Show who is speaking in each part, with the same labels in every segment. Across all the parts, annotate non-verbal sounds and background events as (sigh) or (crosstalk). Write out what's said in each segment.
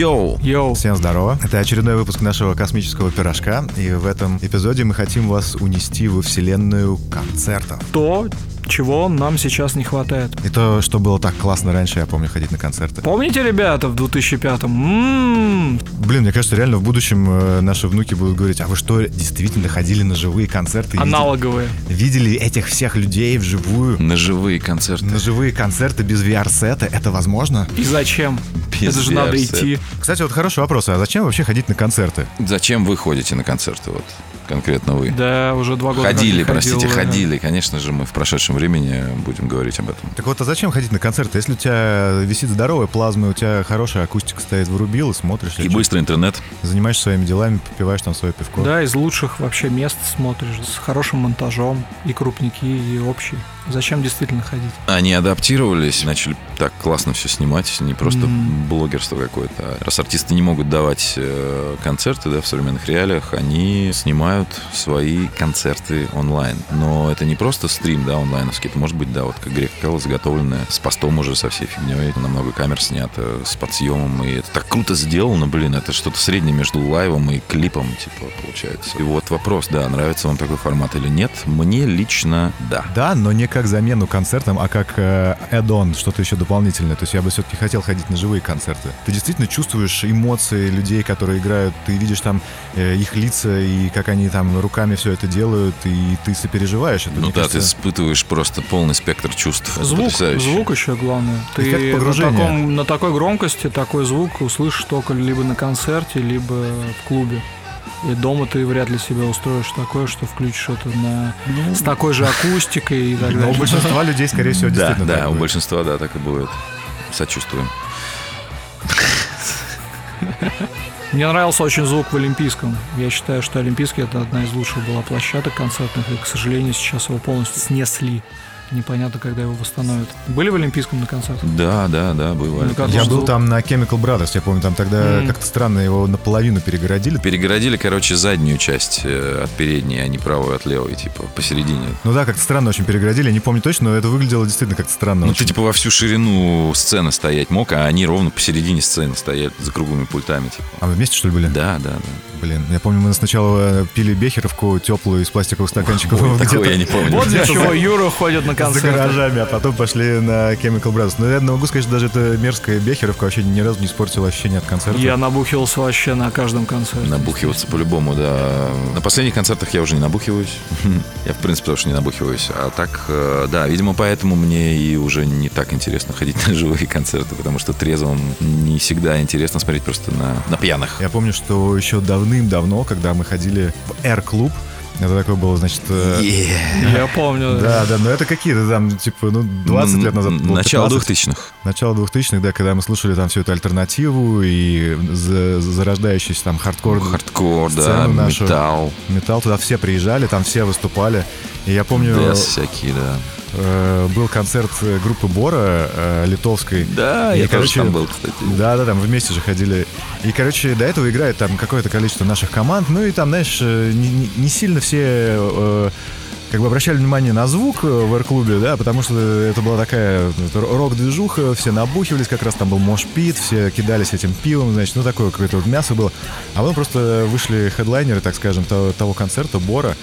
Speaker 1: Йоу!
Speaker 2: Йоу.
Speaker 3: Всем здорово. Это очередной выпуск нашего космического пирожка. И в этом эпизоде мы хотим вас унести во вселенную концертов.
Speaker 2: То, чего нам сейчас не хватает.
Speaker 3: И то, что было так классно раньше, я помню, ходить на концерты.
Speaker 2: Помните, ребята, в 2005-м? М-м-м.
Speaker 3: Блин, мне кажется, реально в будущем э, наши внуки будут говорить, а вы что, действительно ходили на живые концерты?
Speaker 2: Аналоговые.
Speaker 3: Видели, видели этих всех людей вживую?
Speaker 1: На живые концерты.
Speaker 3: На живые концерты без VR- set а? Это возможно?
Speaker 2: И зачем?
Speaker 1: Без
Speaker 2: Это же надо
Speaker 1: VR-сета.
Speaker 2: идти.
Speaker 3: Кстати, вот хороший вопрос. А зачем вообще ходить на концерты?
Speaker 1: Зачем вы ходите на концерты? Вот конкретно вы.
Speaker 2: Да, уже два года.
Speaker 1: Ходили,
Speaker 2: не ходил,
Speaker 1: простите,
Speaker 2: да.
Speaker 1: ходили. Конечно же, мы в прошедшем времени будем говорить об этом.
Speaker 3: Так вот, а зачем ходить на концерты? Если у тебя висит здоровая плазма, у тебя хорошая акустика стоит, врубил и смотришь.
Speaker 1: И быстрый интернет.
Speaker 3: Занимаешься своими делами, попиваешь там свое пивко.
Speaker 2: Да, из лучших вообще мест смотришь, с хорошим монтажом, и крупники, и общий. Зачем действительно ходить?
Speaker 1: Они адаптировались, начали так классно все снимать, не просто
Speaker 2: Мгм.
Speaker 1: блогерство какое-то. А Раз артисты не могут давать э, концерты да, в современных реалиях, они снимают свои концерты онлайн. Но это не просто стрим, да, онлайновский, это может быть, да, вот как Грех сказал, заготовленное с постом уже со всей фигней, на много камер снято, с подсъемом, и это так круто сделано, блин, это что-то среднее между лайвом и клипом, типа, получается. И вот вопрос, да, нравится вам такой формат или нет, мне лично да.
Speaker 3: Да, но не как замену концертам, а как э, add-on, что-то еще дополнительное. То есть я бы все-таки хотел ходить на живые концерты. Ты действительно чувствуешь эмоции людей, которые играют, ты видишь там э, их лица и как они там руками все это делают, и ты сопереживаешь это.
Speaker 1: Ну да,
Speaker 3: кажется,
Speaker 1: ты испытываешь просто полный спектр чувств.
Speaker 2: Звук,
Speaker 1: потрясающе.
Speaker 2: звук еще главное. Ты на, таком, на такой громкости такой звук услышишь только либо на концерте, либо в клубе. И дома ты вряд ли себе устроишь такое, что включишь это на... с такой же акустикой и так
Speaker 3: Но у
Speaker 2: далее.
Speaker 3: большинства людей, скорее всего,
Speaker 1: Да,
Speaker 3: действительно
Speaker 1: да,
Speaker 3: так
Speaker 1: у большинства, да, так и будет. Сочувствуем.
Speaker 2: Мне нравился очень звук в Олимпийском. Я считаю, что Олимпийский это одна из лучших была площадок концертных, и, к сожалению, сейчас его полностью снесли. Непонятно, когда его восстановят. Были в Олимпийском на концертах?
Speaker 1: Да, да, да, бывали.
Speaker 2: Ну,
Speaker 3: Я был там на Chemical Brothers, я помню, там тогда
Speaker 2: М.
Speaker 3: как-то странно его наполовину перегородили.
Speaker 1: Перегородили, короче, заднюю часть э, от передней, а не правую от левой, типа, посередине.
Speaker 3: Ну да, как-то странно очень перегородили, я не помню точно, но это выглядело действительно как-то странно.
Speaker 1: Ну,
Speaker 3: очень.
Speaker 1: ты, типа, во всю ширину сцены стоять мог, а они ровно посередине сцены стоят за круглыми пультами, типа.
Speaker 3: А вы вместе, что ли, были?
Speaker 1: Да, да, да.
Speaker 3: Блин, я помню, мы сначала пили бехеровку теплую из пластиковых стаканчиков.
Speaker 1: Ой, (laughs) такое я не помню.
Speaker 2: Вот для чего Юра ходит на
Speaker 3: За
Speaker 2: концерты.
Speaker 3: гаражами, а потом пошли на Chemical Brothers. Но я могу сказать, что даже эта мерзкая бехеровка вообще ни разу не испортила ощущение от концерта.
Speaker 2: Я набухивался вообще на каждом концерте.
Speaker 1: Набухиваться по-любому, да. На последних концертах я уже не набухиваюсь. Я, в принципе, тоже не набухиваюсь. А так, э, да, видимо, поэтому мне и уже не так интересно ходить (laughs) на живые концерты, потому что трезвым не всегда интересно смотреть просто на, на пьяных.
Speaker 3: Я помню, что еще давным-давно, когда мы ходили в Air-клуб, это такое было, значит... э,
Speaker 2: Я помню.
Speaker 3: Да, да, но это какие-то там, типа, ну, 20 лет назад. было,
Speaker 1: Начало
Speaker 3: 15.
Speaker 1: 2000-х.
Speaker 3: Начало 2000-х, да, когда мы слушали там всю эту альтернативу и за- зарождающийся там хардкор,
Speaker 1: Хардкор, да,
Speaker 3: нашу.
Speaker 1: металл,
Speaker 3: металл, туда все приезжали, там все выступали. И я помню,
Speaker 1: death всякие, да.
Speaker 3: э, был концерт э, группы Бора э, литовской.
Speaker 1: Да,
Speaker 3: И,
Speaker 1: я тоже
Speaker 3: короче,
Speaker 1: там был, кстати.
Speaker 3: Да, да, там вместе же ходили. И, короче, до этого играет там какое-то количество наших команд. Ну и там, знаешь, не, не- сильно все э, как бы обращали внимание на звук в R-клубе, да, потому что это была такая рок-движуха, все набухивались, как раз там был мошпит, все кидались этим пивом, значит, ну такое какое-то вот мясо было. А потом просто вышли хедлайнеры, так скажем, того, того концерта, Бора,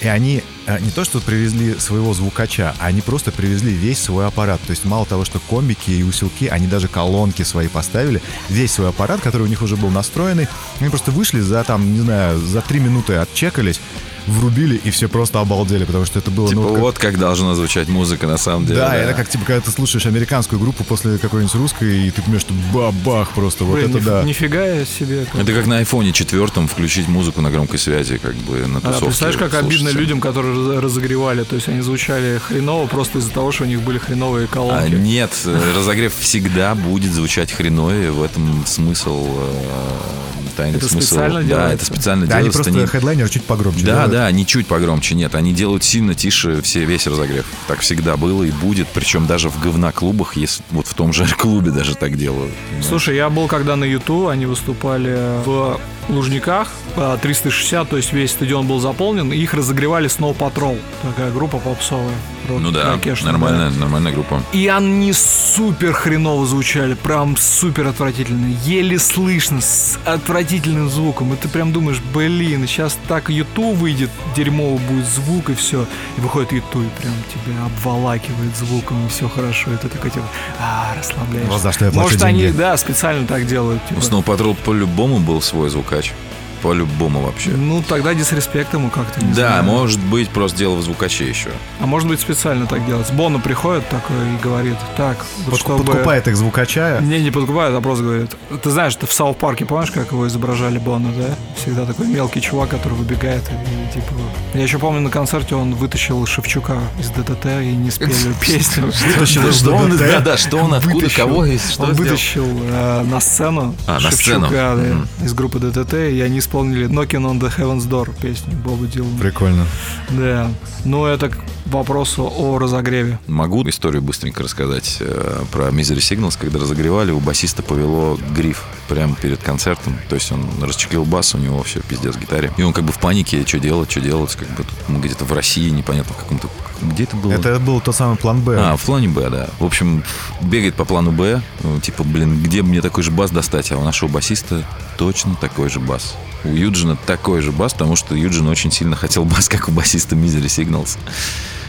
Speaker 3: и они не то что привезли своего звукача, а они просто привезли весь свой аппарат. То есть мало того, что комбики и усилки, они даже колонки свои поставили, весь свой аппарат, который у них уже был настроенный. Они просто вышли за там, не знаю, за три минуты отчекались, врубили, и все просто обалдели, потому что это было...
Speaker 1: Типа
Speaker 3: ну, как-
Speaker 1: вот как должна звучать музыка на самом деле.
Speaker 3: да, это как типа, когда ты слушаешь американскую группу после какой-нибудь русской, и ты понимаешь, что бабах просто, вот
Speaker 2: Блин,
Speaker 3: это
Speaker 2: ниф-
Speaker 3: да.
Speaker 2: нифига себе. как-
Speaker 1: Это как на айфоне четвертом включить музыку на громкой связи, как бы на
Speaker 2: А
Speaker 1: тусовке.
Speaker 2: представляешь, как
Speaker 1: слушать.
Speaker 2: обидно людям, которые раз- разогревали. То есть они звучали хреново просто из-за того, что у них были хреновые
Speaker 1: А,
Speaker 2: колонки.
Speaker 1: нет, э, (laughs) разогрев всегда будет звучать хреновее. В этом смысл, э, тайный
Speaker 2: Это
Speaker 1: смысл.
Speaker 2: специально
Speaker 1: да,
Speaker 2: делается?
Speaker 1: это специально
Speaker 3: Да, они
Speaker 1: делается.
Speaker 3: просто
Speaker 1: Они-
Speaker 3: хедлайнер чуть погромче.
Speaker 1: Да,
Speaker 3: делают.
Speaker 1: да, не чуть погромче, нет, они делают сильно тише все, весь разогрев. Так всегда было и будет, причем даже в говна-клубах, если вот в том же (laughs) клубе даже так делают.
Speaker 2: Слушай, я был когда на Юту, они выступали в Лужниках, а, 360, то есть весь стадион был заполнен, и их разогревали Snow Patrol, такая группа попсовая. рок-
Speaker 1: Ну да,
Speaker 2: рокешная,
Speaker 1: нормальная, нормальная группа.
Speaker 2: И они супер хреново звучали, прям супер отвратительно, еле слышно, с отвратительным звуком. И ты прям думаешь, блин, сейчас так YouTube выйдет, дерьмово будет звук и все. И выходит YouTube и прям тебя обволакивает звуком, и все хорошо. И ты такой типа, а, расслабляешься.
Speaker 3: Вот за что я плачу
Speaker 2: Может, они,
Speaker 3: деньги.
Speaker 2: да, специально так делают.
Speaker 1: У
Speaker 2: типа.
Speaker 1: Snow Patrol по-любому был свой звукач. По-любому вообще.
Speaker 2: Ну, тогда дисреспект ему как-то,
Speaker 1: Да,
Speaker 2: знаю.
Speaker 1: может быть, просто дело в звукаче еще.
Speaker 2: А может быть, специально так делать. Боно приходит такой и говорит, так, вот
Speaker 3: Под-
Speaker 2: чтобы...
Speaker 3: Подкупает их звукача.
Speaker 2: Не, не подкупает, а просто говорит. Ты знаешь, ты в Саут Парке, помнишь, как его изображали Бона, да? Всегда такой мелкий чувак, который выбегает и, типа... Я еще помню, на концерте он вытащил Шевчука из ДТТ и не спели (laughs) песню.
Speaker 3: Вытащил из ДДТ.
Speaker 1: да, да, что он, откуда,
Speaker 2: Вытащил.
Speaker 1: кого и что
Speaker 2: Он вытащил э, на сцену
Speaker 1: А, на
Speaker 2: Шевчука
Speaker 1: сцену. Мгм.
Speaker 2: из группы ДТТ, и они исполнили Knocking on the Heaven's Door песню Боба Дилана.
Speaker 3: Прикольно.
Speaker 2: Да. Ну, это к вопросу о разогреве.
Speaker 1: Могу историю быстренько рассказать э, про Misery Signals. Когда разогревали, у басиста повело гриф прямо перед концертом. То есть он расчеклил бас, у него все пиздец в гитаре. И он как бы в панике, что делать, что делать. Как бы тут мы где-то в России, непонятно в каком-то... Где это было?
Speaker 3: Это был тот самый план Б.
Speaker 1: А, в плане Б, да. В общем, бегает по плану Б. ну, Типа, блин, где мне такой же бас достать? А у нашего басиста точно такой же бас. У Юджина такой же бас, потому что Юджин очень сильно хотел (laughs) бас, как у басиста Misery Signals.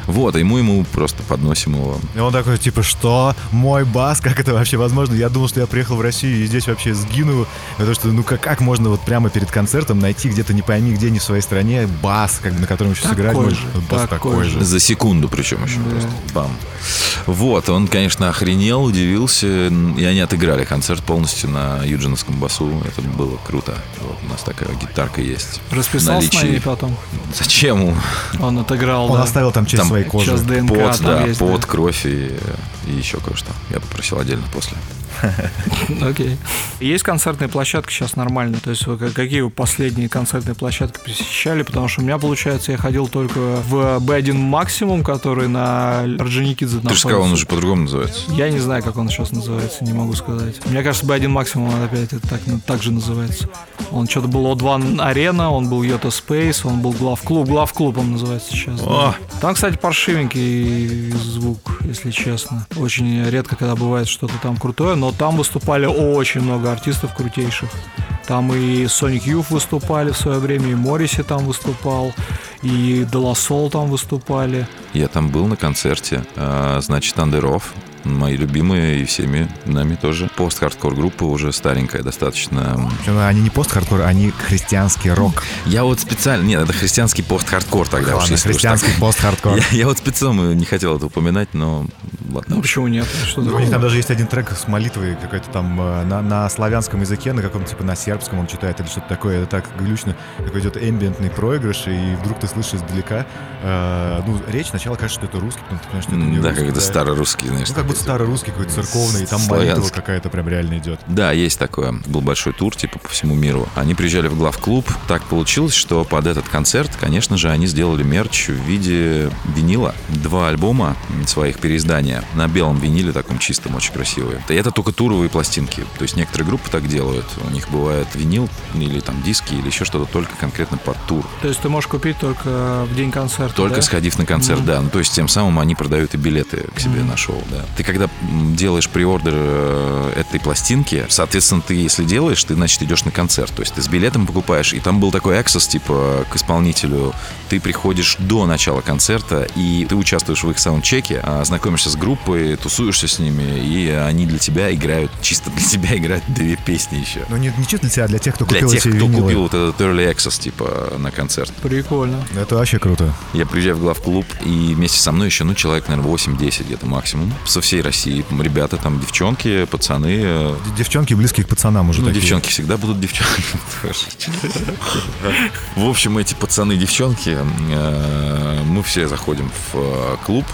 Speaker 1: Вот, и мы ему просто подносим его.
Speaker 3: И он такой, типа, что? Мой бас? Как это вообще возможно? Я думал, что я приехал в Россию и здесь вообще сгину. Потому что, ну, как, как можно вот прямо перед концертом найти где-то не пойми где, не в своей стране, бас, как бы, на котором еще
Speaker 2: Такой
Speaker 3: сыграть можно?
Speaker 2: же,
Speaker 3: Бас
Speaker 2: такой
Speaker 3: такой
Speaker 2: же.
Speaker 3: же.
Speaker 1: За секунду причем еще
Speaker 2: Да.
Speaker 1: просто. Бам. Вот, он, конечно, охренел, удивился, и они отыграли концерт полностью на юджиновском басу. Это было круто. Вот, у нас такая гитарка есть. в
Speaker 2: Расписался на
Speaker 1: наличии.
Speaker 2: ней потом.
Speaker 1: Зачем?
Speaker 2: Он отыграл,
Speaker 3: Он
Speaker 2: да.
Speaker 3: оставил там часть
Speaker 1: Там
Speaker 3: своей кожи.
Speaker 2: Сейчас ДНК
Speaker 1: Пот,
Speaker 2: там
Speaker 1: да,
Speaker 2: есть,
Speaker 1: пот,
Speaker 2: да.
Speaker 1: кровь и, и еще кое-что. Я попросил отдельно после. (laughs)
Speaker 2: Окей. Есть концертные площадки сейчас нормально. То есть какие вы последние концертные площадки посещали? Потому что у меня, получается, я ходил только в B1 Максимум, который на Орджоникидзе
Speaker 1: Ты же сказал, он уже по-другому называется.
Speaker 2: Я не знаю, как он сейчас называется, не могу сказать. Мне кажется, B1 Максимум он опять это так, так же называется. Он что-то был O2 Арена, он был Yota Space, он был Главклуб. Главклуб он называется сейчас. да.
Speaker 1: О!
Speaker 2: Там, кстати, паршивенький звук, если честно. Очень редко, когда бывает что-то там крутое, но там выступали очень много артистов крутейших. Там и Sonic Youth выступали в свое время, и Morrissey там выступал, и De La Soul там выступали.
Speaker 1: Я там был на концерте. А, Значит, Underoath. Мои любимые и всеми нами тоже. Пост-хардкор группа уже старенькая достаточно.
Speaker 3: Причем они не пост-хардкор, они христианский рок.
Speaker 1: Я вот специально... Нет, это христианский пост-хардкор тогда
Speaker 3: Ладно,
Speaker 1: уж так.
Speaker 3: христианский пост-хардкор.
Speaker 1: Я, я вот специально не хотел это упоминать, но ладно.
Speaker 2: Ну почему нет? Что
Speaker 3: У них там даже есть один трек с молитвой какой-то там э, на, на славянском языке, на каком-то типа на сербском он читает или что-то такое. Это так глючно, такой идет эмбиентный проигрыш, и вдруг ты слышишь издалека. э, ну, речь сначала кажется, что это русский, потом ты понимаешь, что это не
Speaker 1: Да,
Speaker 3: русский,
Speaker 1: как это старорусский, знаешь.
Speaker 3: Ну, как будто старорусский какой-то церковный, и там молитва
Speaker 1: Славянский.
Speaker 3: какая-то прям реально идет.
Speaker 1: Да, есть такое. Был большой тур, типа, по всему миру. Они приезжали в главклуб. Так получилось, что под этот концерт, конечно же, они сделали мерч в виде винила. Два альбома своих переиздания на белом виниле, таком чистом, очень красивые. И это только туровые пластинки. То есть некоторые группы так делают. У них бывает винил или там диски или еще что-то только конкретно под тур.
Speaker 2: То есть ты можешь купить только в день концерта,
Speaker 1: Только
Speaker 2: да?
Speaker 1: сходив на концерт,
Speaker 2: Мгм.
Speaker 1: да. Ну, то есть тем самым они продают и билеты к себе
Speaker 2: Мгм.
Speaker 1: на шоу, да. Ты когда делаешь приордер э, этой пластинки, соответственно, ты, если делаешь, ты, значит, идешь на концерт. То есть ты с билетом покупаешь, и там был такой access, типа, к исполнителю. Ты приходишь до начала концерта, и ты участвуешь в их саундчеке, а, знакомишься с группой, тусуешься с ними, и они для тебя играют, чисто для тебя играют две песни еще.
Speaker 3: Ну, не, не чисто для тебя, а для тех, кто
Speaker 1: Для
Speaker 3: купил
Speaker 1: тех,
Speaker 3: эти
Speaker 1: кто
Speaker 3: винилы.
Speaker 1: купил вот этот early access, типа, на концерт.
Speaker 2: Прикольно.
Speaker 3: Это вообще круто.
Speaker 1: Я приезжаю в главклуб, и вместе со мной еще, ну, человек, наверное, 8-10 где-то максимум. Со всей России. Ребята там, девчонки, пацаны. э,
Speaker 3: Девчонки близкие к пацанам уже
Speaker 1: Ну,
Speaker 3: такие.
Speaker 1: девчонки всегда будут девчонки. (laughs) В общем, эти пацаны, девчонки, э, мы все заходим в э, клуб,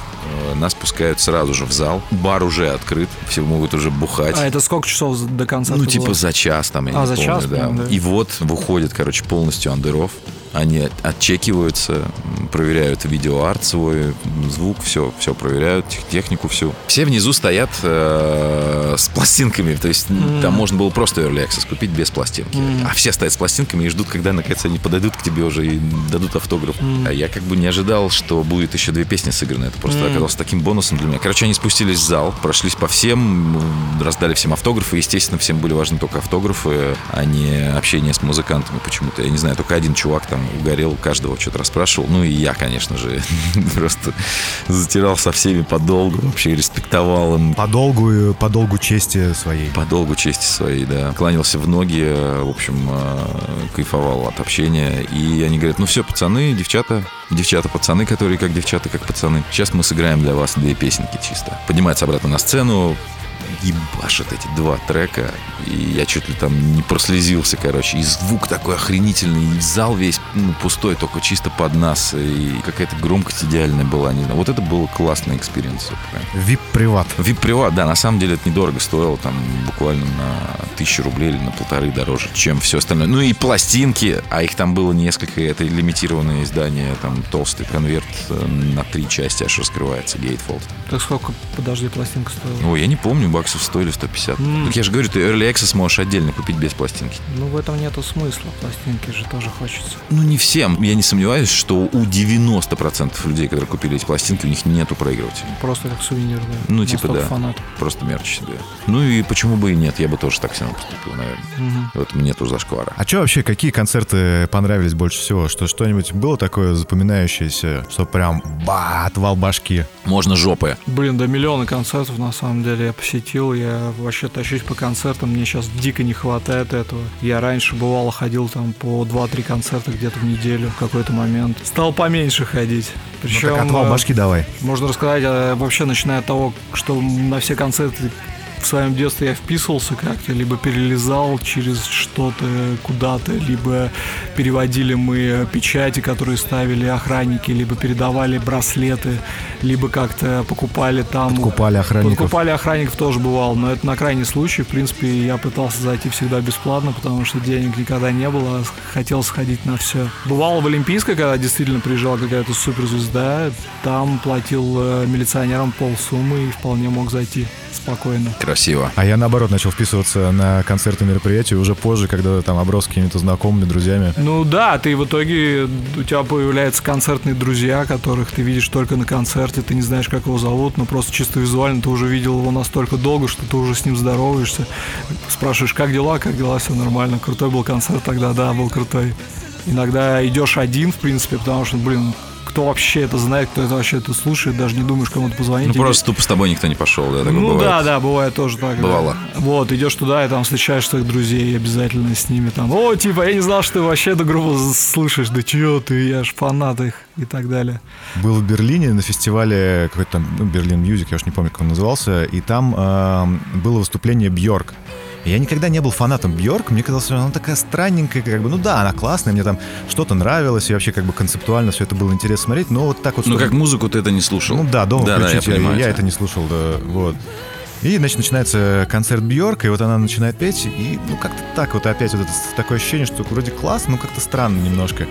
Speaker 1: нас пускают сразу же в зал. Бар уже открыт, все могут уже бухать.
Speaker 2: А это сколько часов до концерта
Speaker 1: Ну, типа
Speaker 2: было?
Speaker 1: за час там, я
Speaker 2: А,
Speaker 1: не
Speaker 2: за
Speaker 1: помню,
Speaker 2: час
Speaker 1: да.
Speaker 2: да?
Speaker 1: И вот выходит, короче, полностью андеров. Они отчекиваются, проверяют видеоарт свой, звук, все, все проверяют, технику всю. Все внизу стоят э, с пластинками, то есть mm. там можно было просто Early Access купить без пластинки. Mm. А все стоят с пластинками и ждут, когда наконец они подойдут к тебе уже и дадут автограф. Mm. А я как бы не ожидал, что будет еще две песни сыграны. Это просто mm. оказалось таким бонусом для меня. Короче, они спустились в зал, прошлись по всем, раздали всем автографы. Естественно, всем были важны только автографы, а не общение с музыкантами почему-то. Я не знаю, только один чувак там угорел, каждого что-то расспрашивал. Ну и я, конечно же, (laughs) просто затирал со всеми подолгу, вообще респектовал им.
Speaker 3: Подолгу, подолгу чести своей.
Speaker 1: Подолгу чести своей, да. Кланялся в ноги, в общем, э, кайфовал от общения. И они говорят, ну все, пацаны, девчата, девчата, пацаны, которые как девчата, как пацаны. Сейчас мы сыграем для вас две песенки чисто. Поднимается обратно на сцену, ебашит эти два трека, и я чуть ли там не прослезился, короче. И звук такой охренительный, и зал весь ну, пустой, только чисто под нас, и какая-то громкость идеальная была, не знаю. Вот это был классный experience.
Speaker 3: Вип-приват.
Speaker 1: Вип-приват, да, на самом деле это недорого стоило, там буквально на тысячу рублей или на полторы дороже, чем все остальное. Ну и пластинки, а их там было несколько, это лимитированное издание, там толстый конверт э, на три части аж раскрывается, Gatefold.
Speaker 2: Так сколько, подожди, пластинка стоила?
Speaker 1: Ой, я не помню, баксов стоили 150. Mm. Так я же говорю, ты Early Access можешь отдельно купить без пластинки.
Speaker 2: Ну, в этом нету смысла. Пластинки же тоже хочется.
Speaker 1: Ну, не всем. Я не сомневаюсь, что у 90% людей, которые купили эти пластинки, у них нету проигрывателей.
Speaker 2: Просто как сувенир, да.
Speaker 1: Ну, типа, да.
Speaker 2: Фанат.
Speaker 1: Просто мерч себе. Ну, и почему бы и нет? Я бы тоже так сильно поступил, наверное. Mm-hmm. В этом нету зашквара.
Speaker 3: А что вообще, какие концерты понравились больше всего? Что что-нибудь было такое запоминающееся, что прям ба, отвал башки?
Speaker 1: Можно жопы.
Speaker 2: Блин, да миллионы концертов на самом деле я посетил. Я вообще тащусь по концертам, мне сейчас дико не хватает этого. Я раньше бывало ходил там по 2-3 концерта где-то в неделю в какой-то момент. Стал поменьше ходить.
Speaker 3: Причем, ну, так отвал башки давай.
Speaker 2: Можно рассказать, э, вообще начиная от того, что на все концерты в своем детстве я вписывался как-то, либо перелезал через что-то куда-то, либо переводили мы печати, которые ставили охранники, либо передавали браслеты, либо как-то покупали там...
Speaker 3: Подкупали охранников.
Speaker 2: Подкупали охранников тоже бывало, но это на крайний случай. В принципе, я пытался зайти всегда бесплатно, потому что денег никогда не было, а хотел сходить на все. Бывало в Олимпийской, когда действительно приезжала какая-то суперзвезда, там платил э, милиционерам полсуммы и вполне мог зайти спокойно.
Speaker 1: Красиво.
Speaker 3: А я наоборот начал вписываться на концерты мероприятия уже позже, когда там оброс какими-то знакомыми, друзьями.
Speaker 2: Ну да, ты в итоге, у тебя появляются концертные друзья, которых ты видишь только на концерте, ты не знаешь, как его зовут, но просто чисто визуально ты уже видел его настолько долго, что ты уже с ним здороваешься. Спрашиваешь, как дела, как дела, все нормально. Крутой был концерт тогда, да, был крутой. Иногда идешь один, в принципе, потому что, блин, кто вообще это знает, кто это вообще это слушает, даже не думаешь кому-то позвонить.
Speaker 1: Ну, просто тупо с тобой никто не пошел, да, такое
Speaker 2: Ну,
Speaker 1: бывает.
Speaker 2: да, да, бывает тоже так.
Speaker 1: Бывало.
Speaker 2: Да. Вот, идешь туда, и там встречаешь своих друзей, и обязательно с ними там, о, типа, я не знал, что ты вообще эту группу слышишь, да чё ты, я ж фанат их, и так далее.
Speaker 3: Был в Берлине на фестивале какой-то там, ну, Berlin Music, я уж не помню, как он назывался, и там э, было выступление Бьорк. Я никогда не был фанатом Бьорк, мне казалось, что она такая странненькая, как бы, ну да, она классная, мне там что-то нравилось, и вообще как бы концептуально все это было интересно смотреть, но вот так вот...
Speaker 1: Ну как музыку ты это не слушал?
Speaker 3: Ну да, дома да, включить, да, я, понимаю, я это не слушал, да, вот. И, значит, начинается концерт Бьорк, и вот она начинает петь, и, ну, как-то так вот опять вот это такое ощущение, что вроде класс, но как-то странно немножко.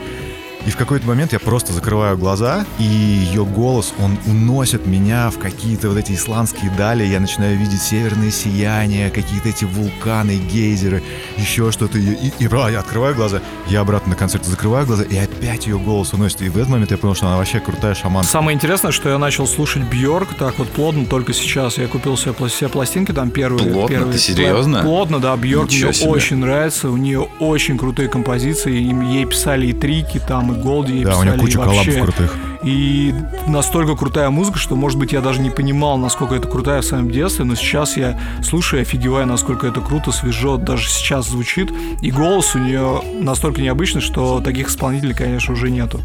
Speaker 3: И в какой-то момент я просто закрываю глаза, и ее голос, он уносит меня в какие-то вот эти исландские дали. Я начинаю видеть северные сияния, какие-то эти вулканы, гейзеры, еще что-то. И, и, и я открываю глаза, я обратно на концерт закрываю глаза, и опять ее голос уносит. И в этот момент я понял, что она вообще крутая шаманка.
Speaker 2: Самое интересное, что я начал слушать Бьорк так вот плотно только сейчас. Я купил себе все пластинки там первые.
Speaker 1: Плотно?
Speaker 2: Первые,
Speaker 1: Ты серьезно?
Speaker 2: Плотно, да. Бьорк мне очень нравится. У нее очень крутые композиции. Ей писали и трики там, и Голди
Speaker 3: Да, у нее куча коллабов крутых.
Speaker 2: И настолько крутая музыка, что, может быть, я даже не понимал, насколько это крутая в своем детстве, но сейчас я слушаю, офигеваю, насколько это круто, свежо, даже сейчас звучит. И голос у нее настолько необычный, что таких исполнителей, конечно, уже нету.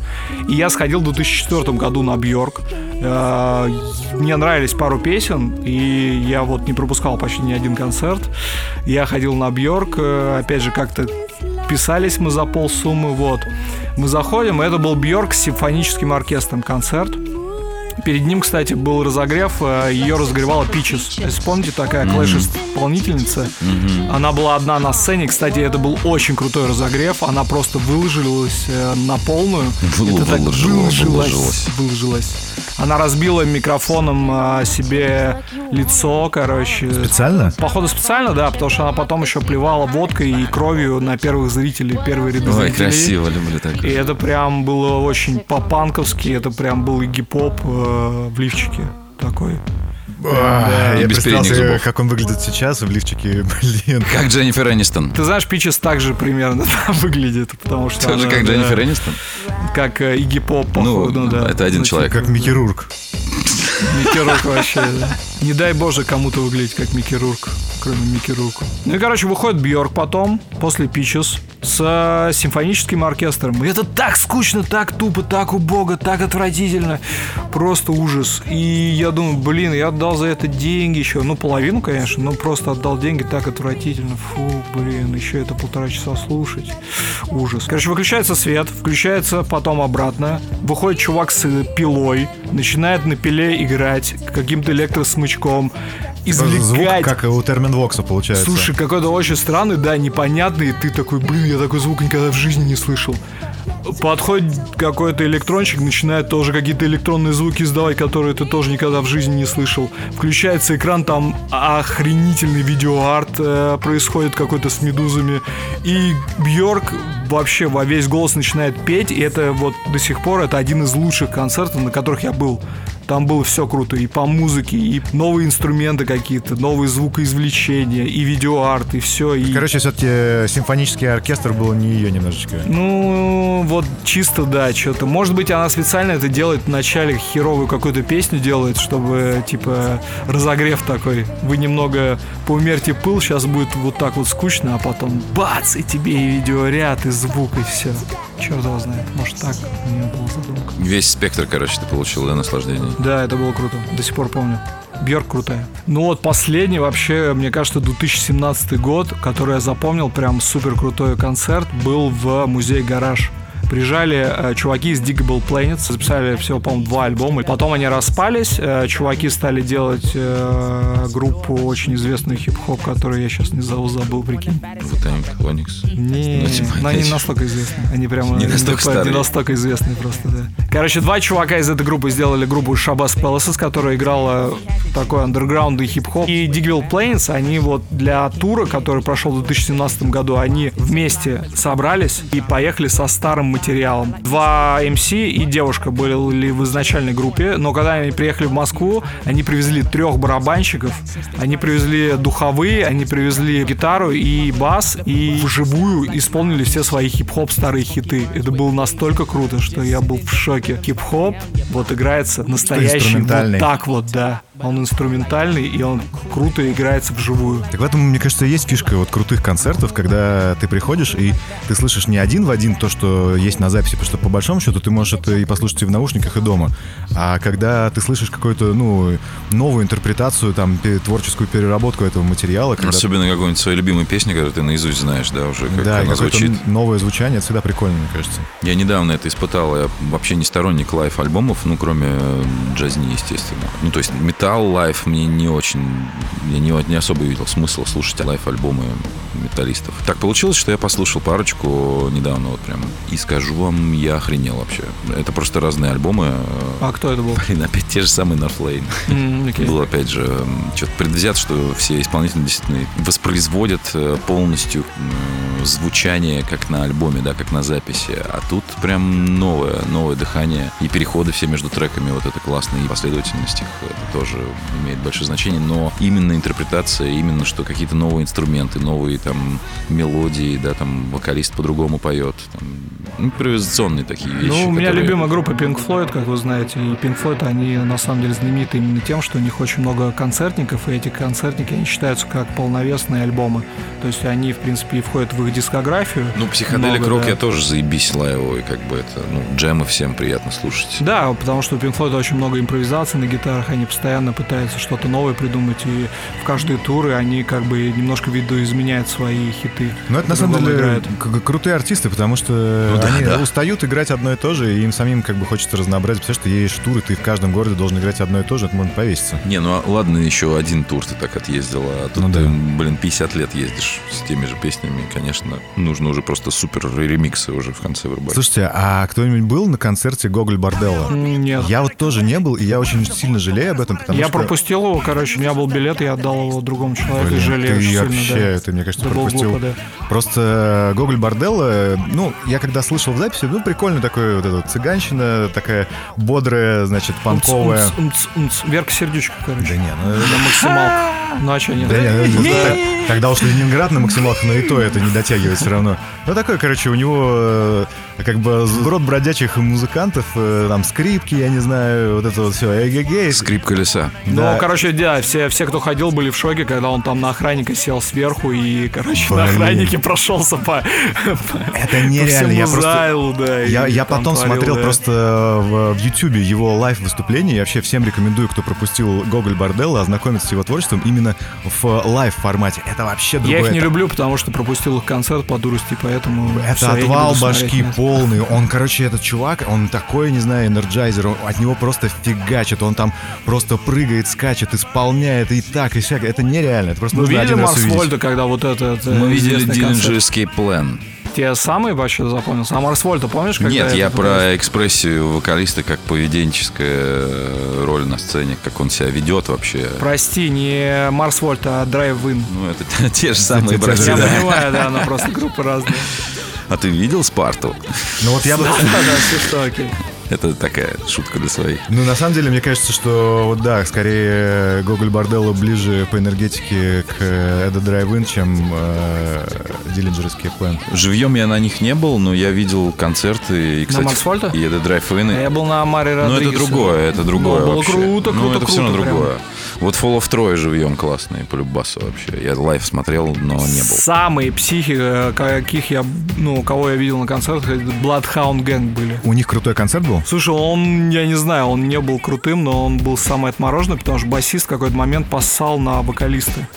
Speaker 2: И я сходил в 2004 году на Бьорк. Э, мне нравились пару песен, и я вот не пропускал почти ни один концерт. Я ходил на Бьорк, э, опять же, как-то Писались мы за полсуммы, вот. Мы заходим, это был Бьорк с симфоническим оркестром концерт. Перед ним, кстати, был разогрев, э, ее разогревала Пичес. Если помните, такая клэш-исполнительница. Она была одна на сцене. Кстати, это был очень крутой разогрев. Она просто выложилась э, на полную.
Speaker 1: Выл-
Speaker 2: это так
Speaker 1: выложила,
Speaker 2: выложилась,
Speaker 1: выложилась.
Speaker 2: выложилась. Она разбила микрофоном э, себе лицо, короче.
Speaker 3: Специально?
Speaker 2: Походу специально, да, потому что она потом еще плевала водкой и кровью на первых зрителей, первые ряды
Speaker 1: Ой,
Speaker 2: зрителей.
Speaker 1: красиво, люблю
Speaker 2: И
Speaker 1: так.
Speaker 2: это прям было очень по-панковски, это прям был гип-поп э, в лифчике такой.
Speaker 3: А,
Speaker 1: И
Speaker 3: Я
Speaker 1: без
Speaker 3: представил себе,
Speaker 1: зубов.
Speaker 3: как он выглядит сейчас в лифчике, блин.
Speaker 1: Как Дженнифер Энистон.
Speaker 2: Ты знаешь, Пичес также примерно (laughs) выглядит, потому что...
Speaker 1: Тоже
Speaker 2: она,
Speaker 1: как
Speaker 2: да,
Speaker 1: Дженнифер Энистон?
Speaker 2: Как э, Игги Поп, походу,
Speaker 1: Ну,
Speaker 2: да.
Speaker 1: это один человек.
Speaker 3: Как Микки Рурк.
Speaker 2: Микки Рурк вообще, да. Не дай боже кому-то выглядеть как Микки Рурк, кроме Микки Рурка. Ну и, короче, выходит Бьорк потом, после Пичес, с симфоническим оркестром. И это так скучно, так тупо, так убого, так отвратительно. Просто ужас. И я думаю, блин, я отдал за это деньги еще. Ну, половину, конечно, но просто отдал деньги так отвратительно. Фу, блин, еще это полтора часа слушать. Ужас. Короче, выключается свет, включается потом обратно. Выходит чувак с пилой, начинает на пиле играть каким-то электросмычком,
Speaker 3: Звук,
Speaker 2: извлекать
Speaker 3: как у Терминвокса получается.
Speaker 2: Слушай, какой-то очень странный, да, непонятный. И ты такой, блин, я такой звук никогда в жизни не слышал. Подходит какой-то электрончик, начинает тоже какие-то электронные звуки издавать, которые ты тоже никогда в жизни не слышал. Включается экран, там охренительный видеоарт э, происходит какой-то с медузами. И Бьорк вообще во весь голос начинает петь, и это вот до сих пор это один из лучших концертов, на которых я был. Там было все круто, и по музыке, и новые инструменты какие-то, новые звукоизвлечения, и видеоарт, и все. И...
Speaker 3: Короче, все-таки симфонический оркестр был не ее немножечко.
Speaker 2: Ну, вот чисто, да, что-то. Может быть, она специально это делает, вначале херовую какую-то песню делает, чтобы, типа, разогрев такой. Вы немного поумерьте пыл, сейчас будет вот так вот скучно, а потом бац, и тебе и видеоряд, и звук, и все. Черт его знает. Может, так у нее была задумка.
Speaker 1: Весь спектр, короче, ты получил, да, наслаждение.
Speaker 2: Да, это было круто. До сих пор помню. Бьорк крутая. Ну вот последний вообще, мне кажется, 2017 год, который я запомнил, прям супер крутой концерт, был в музее «Гараж». Приезжали э, чуваки из Digable Planets, записали всего, по-моему, два альбома. Потом они распались, э, чуваки стали делать э, группу очень известную хип-хоп, которую я сейчас не зову, забыл, прикинь.
Speaker 1: Вутанг, Оникс.
Speaker 2: Не,
Speaker 1: Ну, типа,
Speaker 2: но они не настолько известны. Они прямо
Speaker 1: Не настолько старые.
Speaker 2: не настолько известные просто, да. Короче, два чувака из этой группы сделали группу Shabazz Palaces, которая играла такой андерграунд и хип-хоп. И Digville Plains, они вот для тура, который прошел в 2017 году, они вместе собрались и поехали со старым материалом. Два МС и девушка были в изначальной группе, но когда они приехали в Москву, они привезли трех барабанщиков, они привезли духовые, они привезли гитару и бас, и вживую исполнили все свои хип-хоп старые хиты. Это было настолько круто, что я был в шоке. Хип-хоп вот играется настоящий вот так вот, да. Он инструментальный, и он круто играется вживую.
Speaker 3: Так в этом, мне кажется, есть фишка вот крутых концертов, когда ты приходишь и ты слышишь не один в один то, что есть на записи, потому что по большому счету ты можешь это и послушать и в наушниках, и дома. А когда ты слышишь какую-то, ну, новую интерпретацию, там, творческую переработку этого материала, когда
Speaker 1: Особенно какую-нибудь свою любимую песню, которую ты наизусть знаешь, да, уже как
Speaker 3: да,
Speaker 1: она звучит.
Speaker 3: новое звучание, это всегда прикольно, мне кажется.
Speaker 1: Я недавно это испытал. Я вообще не сторонник live-альбомов, ну, кроме э, джазни, естественно. Ну, то есть металл live мне не очень... Я не, не особо видел смысла слушать live-альбомы металлистов. Так получилось, что я послушал парочку недавно вот прям. И скажу вам, я охренел вообще. Это просто разные альбомы.
Speaker 2: А кто это был?
Speaker 1: Блин, опять те же самые Northlane.
Speaker 2: М, окей.
Speaker 1: Был опять же что-то предвзят, что все исполнители действительно воспроизводят э, полностью звучание как на альбоме, да, как на записи. А тут прям новое, новое дыхание. И переходы все между треками, вот это классно. И последовательность их это тоже имеет большое значение. Но именно интерпретация, именно что какие-то новые инструменты, новые там мелодии, да, там вокалист по-другому поет. Там, импровизационные такие вещи.
Speaker 2: Ну, у меня
Speaker 1: которые-
Speaker 2: любимая группа Pink Floyd, как вы знаете. И Pink Floyd, они на самом деле знамениты именно тем, что у них очень много концертников, и эти концертники, они считаются как полновесные альбомы. То есть они, в принципе, и входят в их дискографию.
Speaker 1: Ну, психоделик рок
Speaker 2: да.
Speaker 1: я тоже заебись лайвовый, как бы это, ну, джемы всем приятно слушать.
Speaker 2: Да, потому что у Pink Floyd очень много импровизаций на гитарах, они постоянно постоянно пытается что-то новое придумать, и в каждые туры они как бы немножко видоизменяют свои хиты.
Speaker 3: Ну, это на самом деле
Speaker 2: играют.
Speaker 3: к- крутые артисты, потому что
Speaker 1: Ну да,
Speaker 3: они
Speaker 1: да.
Speaker 3: устают играть одно и то же, и им самим как бы хочется разнообразить. Потому что есть туры, ты в каждом городе должен играть одно и то же, это можно повеситься.
Speaker 1: Не, ну а ладно, еще один тур ты так отъездил, а тут
Speaker 3: Ну да.
Speaker 1: ты, блин, 50 лет ездишь с теми же песнями, конечно, нужно уже просто супер ремиксы уже в конце вырубать.
Speaker 3: Слушайте, а кто-нибудь был на концерте Гоголь Борделла?
Speaker 2: Нет.
Speaker 3: Я вот тоже не был, и я очень сильно жалею об этом, потому
Speaker 2: Я
Speaker 3: что...
Speaker 2: пропустил его, короче, у меня был билет, я отдал его другому человеку
Speaker 3: Блин,
Speaker 2: и жалею
Speaker 3: ты
Speaker 2: сильно,
Speaker 3: вообще,
Speaker 2: да.
Speaker 3: ты, мне кажется,
Speaker 2: Это
Speaker 3: пропустил.
Speaker 2: глупо, да.
Speaker 3: Просто Гоголь Борделла, ну, я когда слышал в записи, ну, прикольно такой вот эта вот цыганщина, такая бодрая, значит, панковая.
Speaker 2: Умц, умц, умц. Верка Сердючка,
Speaker 3: Да
Speaker 2: короче.
Speaker 3: не, ну,
Speaker 2: На (laughs) максималках. Ну а что нет?
Speaker 3: Да не, ну, так- тогда уж Ленинград на максималках, но и то это не дотягивает все равно. Ну, такой, короче, у него э, как бы род бродячих музыкантов, э, там, скрипки, я не знаю, вот это вот все, эгегей.
Speaker 1: Скрип колеса.
Speaker 2: Ну,
Speaker 3: Да.
Speaker 2: короче, да, все, все, кто ходил, были в шоке, когда он там на охранника сел сверху и, короче, на
Speaker 3: Блин.
Speaker 2: охраннике прошелся по,
Speaker 3: Это
Speaker 2: по
Speaker 3: нереально, я просто...
Speaker 2: залу, да.
Speaker 3: Я, я потом
Speaker 2: творил,
Speaker 3: смотрел
Speaker 2: да.
Speaker 3: просто в, в Ютубе его live выступление. Я вообще всем рекомендую, кто пропустил Gogol Bordello, ознакомиться с его творчеством именно в live формате. Это вообще другое.
Speaker 2: Я их не
Speaker 3: Это-
Speaker 2: люблю, потому что пропустил их концерт по дурости, поэтому...
Speaker 3: Это
Speaker 2: не
Speaker 3: отвал
Speaker 2: смотреть,
Speaker 3: башки
Speaker 2: нет.
Speaker 3: полный. Он, короче, этот чувак, он такой, не знаю, энерджайзер. он- от него просто фигачит. Он там просто прыгает, скачет, исполняет и так, и всяк. Это нереально. Это просто нужно
Speaker 2: видели Марс. Вольта, когда вот этот э,
Speaker 1: Мы видели? Escape Plan.
Speaker 2: Те самые вообще запомнился? А Марс Вольта, помнишь? когда
Speaker 1: Нет, я про экспрессию вокалиста как поведенческая э, роль на сцене, как он себя ведет вообще.
Speaker 2: Прости, не Марс Вольта, а Драйв Ин.
Speaker 1: Ну, это (laughs) те же самые
Speaker 3: же,
Speaker 2: Я
Speaker 1: братья.
Speaker 2: понимаю, да, она просто группа разная.
Speaker 1: А ты видел Спарту?
Speaker 3: Ну вот я бы... (laughs)
Speaker 2: Да, да, все что, окей.
Speaker 1: Это такая шутка для своих.
Speaker 3: Ну, на самом деле, мне кажется, что, вот да, скорее Gogol Bordello ближе по энергетике к At the Drive-In, чем э, Escape Plan.
Speaker 1: Живьем я на них не был, но я видел концерты. И, кстати,
Speaker 2: Mars
Speaker 1: Volta? At the Drive-In.
Speaker 2: Я был на Омаре
Speaker 1: Ну, это
Speaker 2: Родригеса.
Speaker 1: другое, это другое
Speaker 2: Ну, было
Speaker 1: вообще.
Speaker 2: круто,
Speaker 1: Ну,
Speaker 2: круто,
Speaker 1: это все равно
Speaker 2: прям.
Speaker 1: другое. Вот Fall of Troy живьем классный, по любасу вообще. Я live смотрел, но не был.
Speaker 2: Самые психи, э, каких я, ну, кого я видел на концертах, это Bloodhound Gang были.
Speaker 3: У них крутой концерт был?
Speaker 2: Слушай, он, я не знаю, он не был крутым, но он был самый отмороженный, потому что басист в какой-то момент поссал на вокалиста.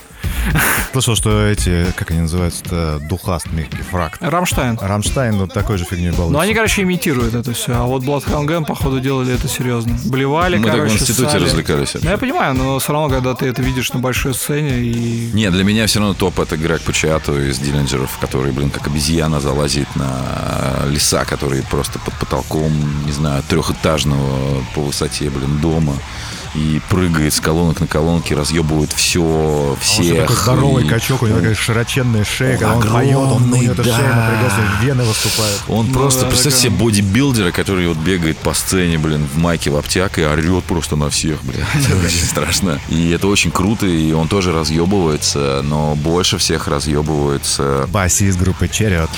Speaker 3: Слышал, что эти, как они называются-то, Du hast mich
Speaker 2: gefragt.
Speaker 3: Rammstein. Rammstein вот такой же фигней был.
Speaker 2: Ну, они, короче, имитируют это все. А вот Bloodhound Gang, походу, делали это серьезно. Блевали,
Speaker 1: Мы так в
Speaker 2: короче,
Speaker 1: институте
Speaker 2: ссали.
Speaker 1: развлекались.
Speaker 2: Ну, я понимаю, но все равно, когда ты это видишь на большой сцене и...
Speaker 1: Нет, для меня все равно топ это Грег Пачиато из Диллинджеров, который, блин, как обезьяна залазит на леса, которые просто под потолком, не знаю, трехэтажного по высоте, блин, дома. И прыгает с колонок на колонки, разъебывает все,
Speaker 3: А Он
Speaker 1: всех.
Speaker 3: такой здоровый
Speaker 1: И
Speaker 3: качок, у него такая широченная шея, когда он поет, он, у него эта
Speaker 1: огромный,
Speaker 3: шея
Speaker 1: да.
Speaker 3: напрягается, вены выступают.
Speaker 1: Он
Speaker 2: Ну
Speaker 1: просто,
Speaker 2: да,
Speaker 1: представьте
Speaker 2: такая-
Speaker 1: себе бодибилдера, который вот бегает по сцене, блин, в майке, в обтяг и орет просто на всех, блин. (laughs) Это очень страшно. И это очень круто, и он тоже разъебывается, но больше всех разъебывается
Speaker 3: Басист группы Черриот.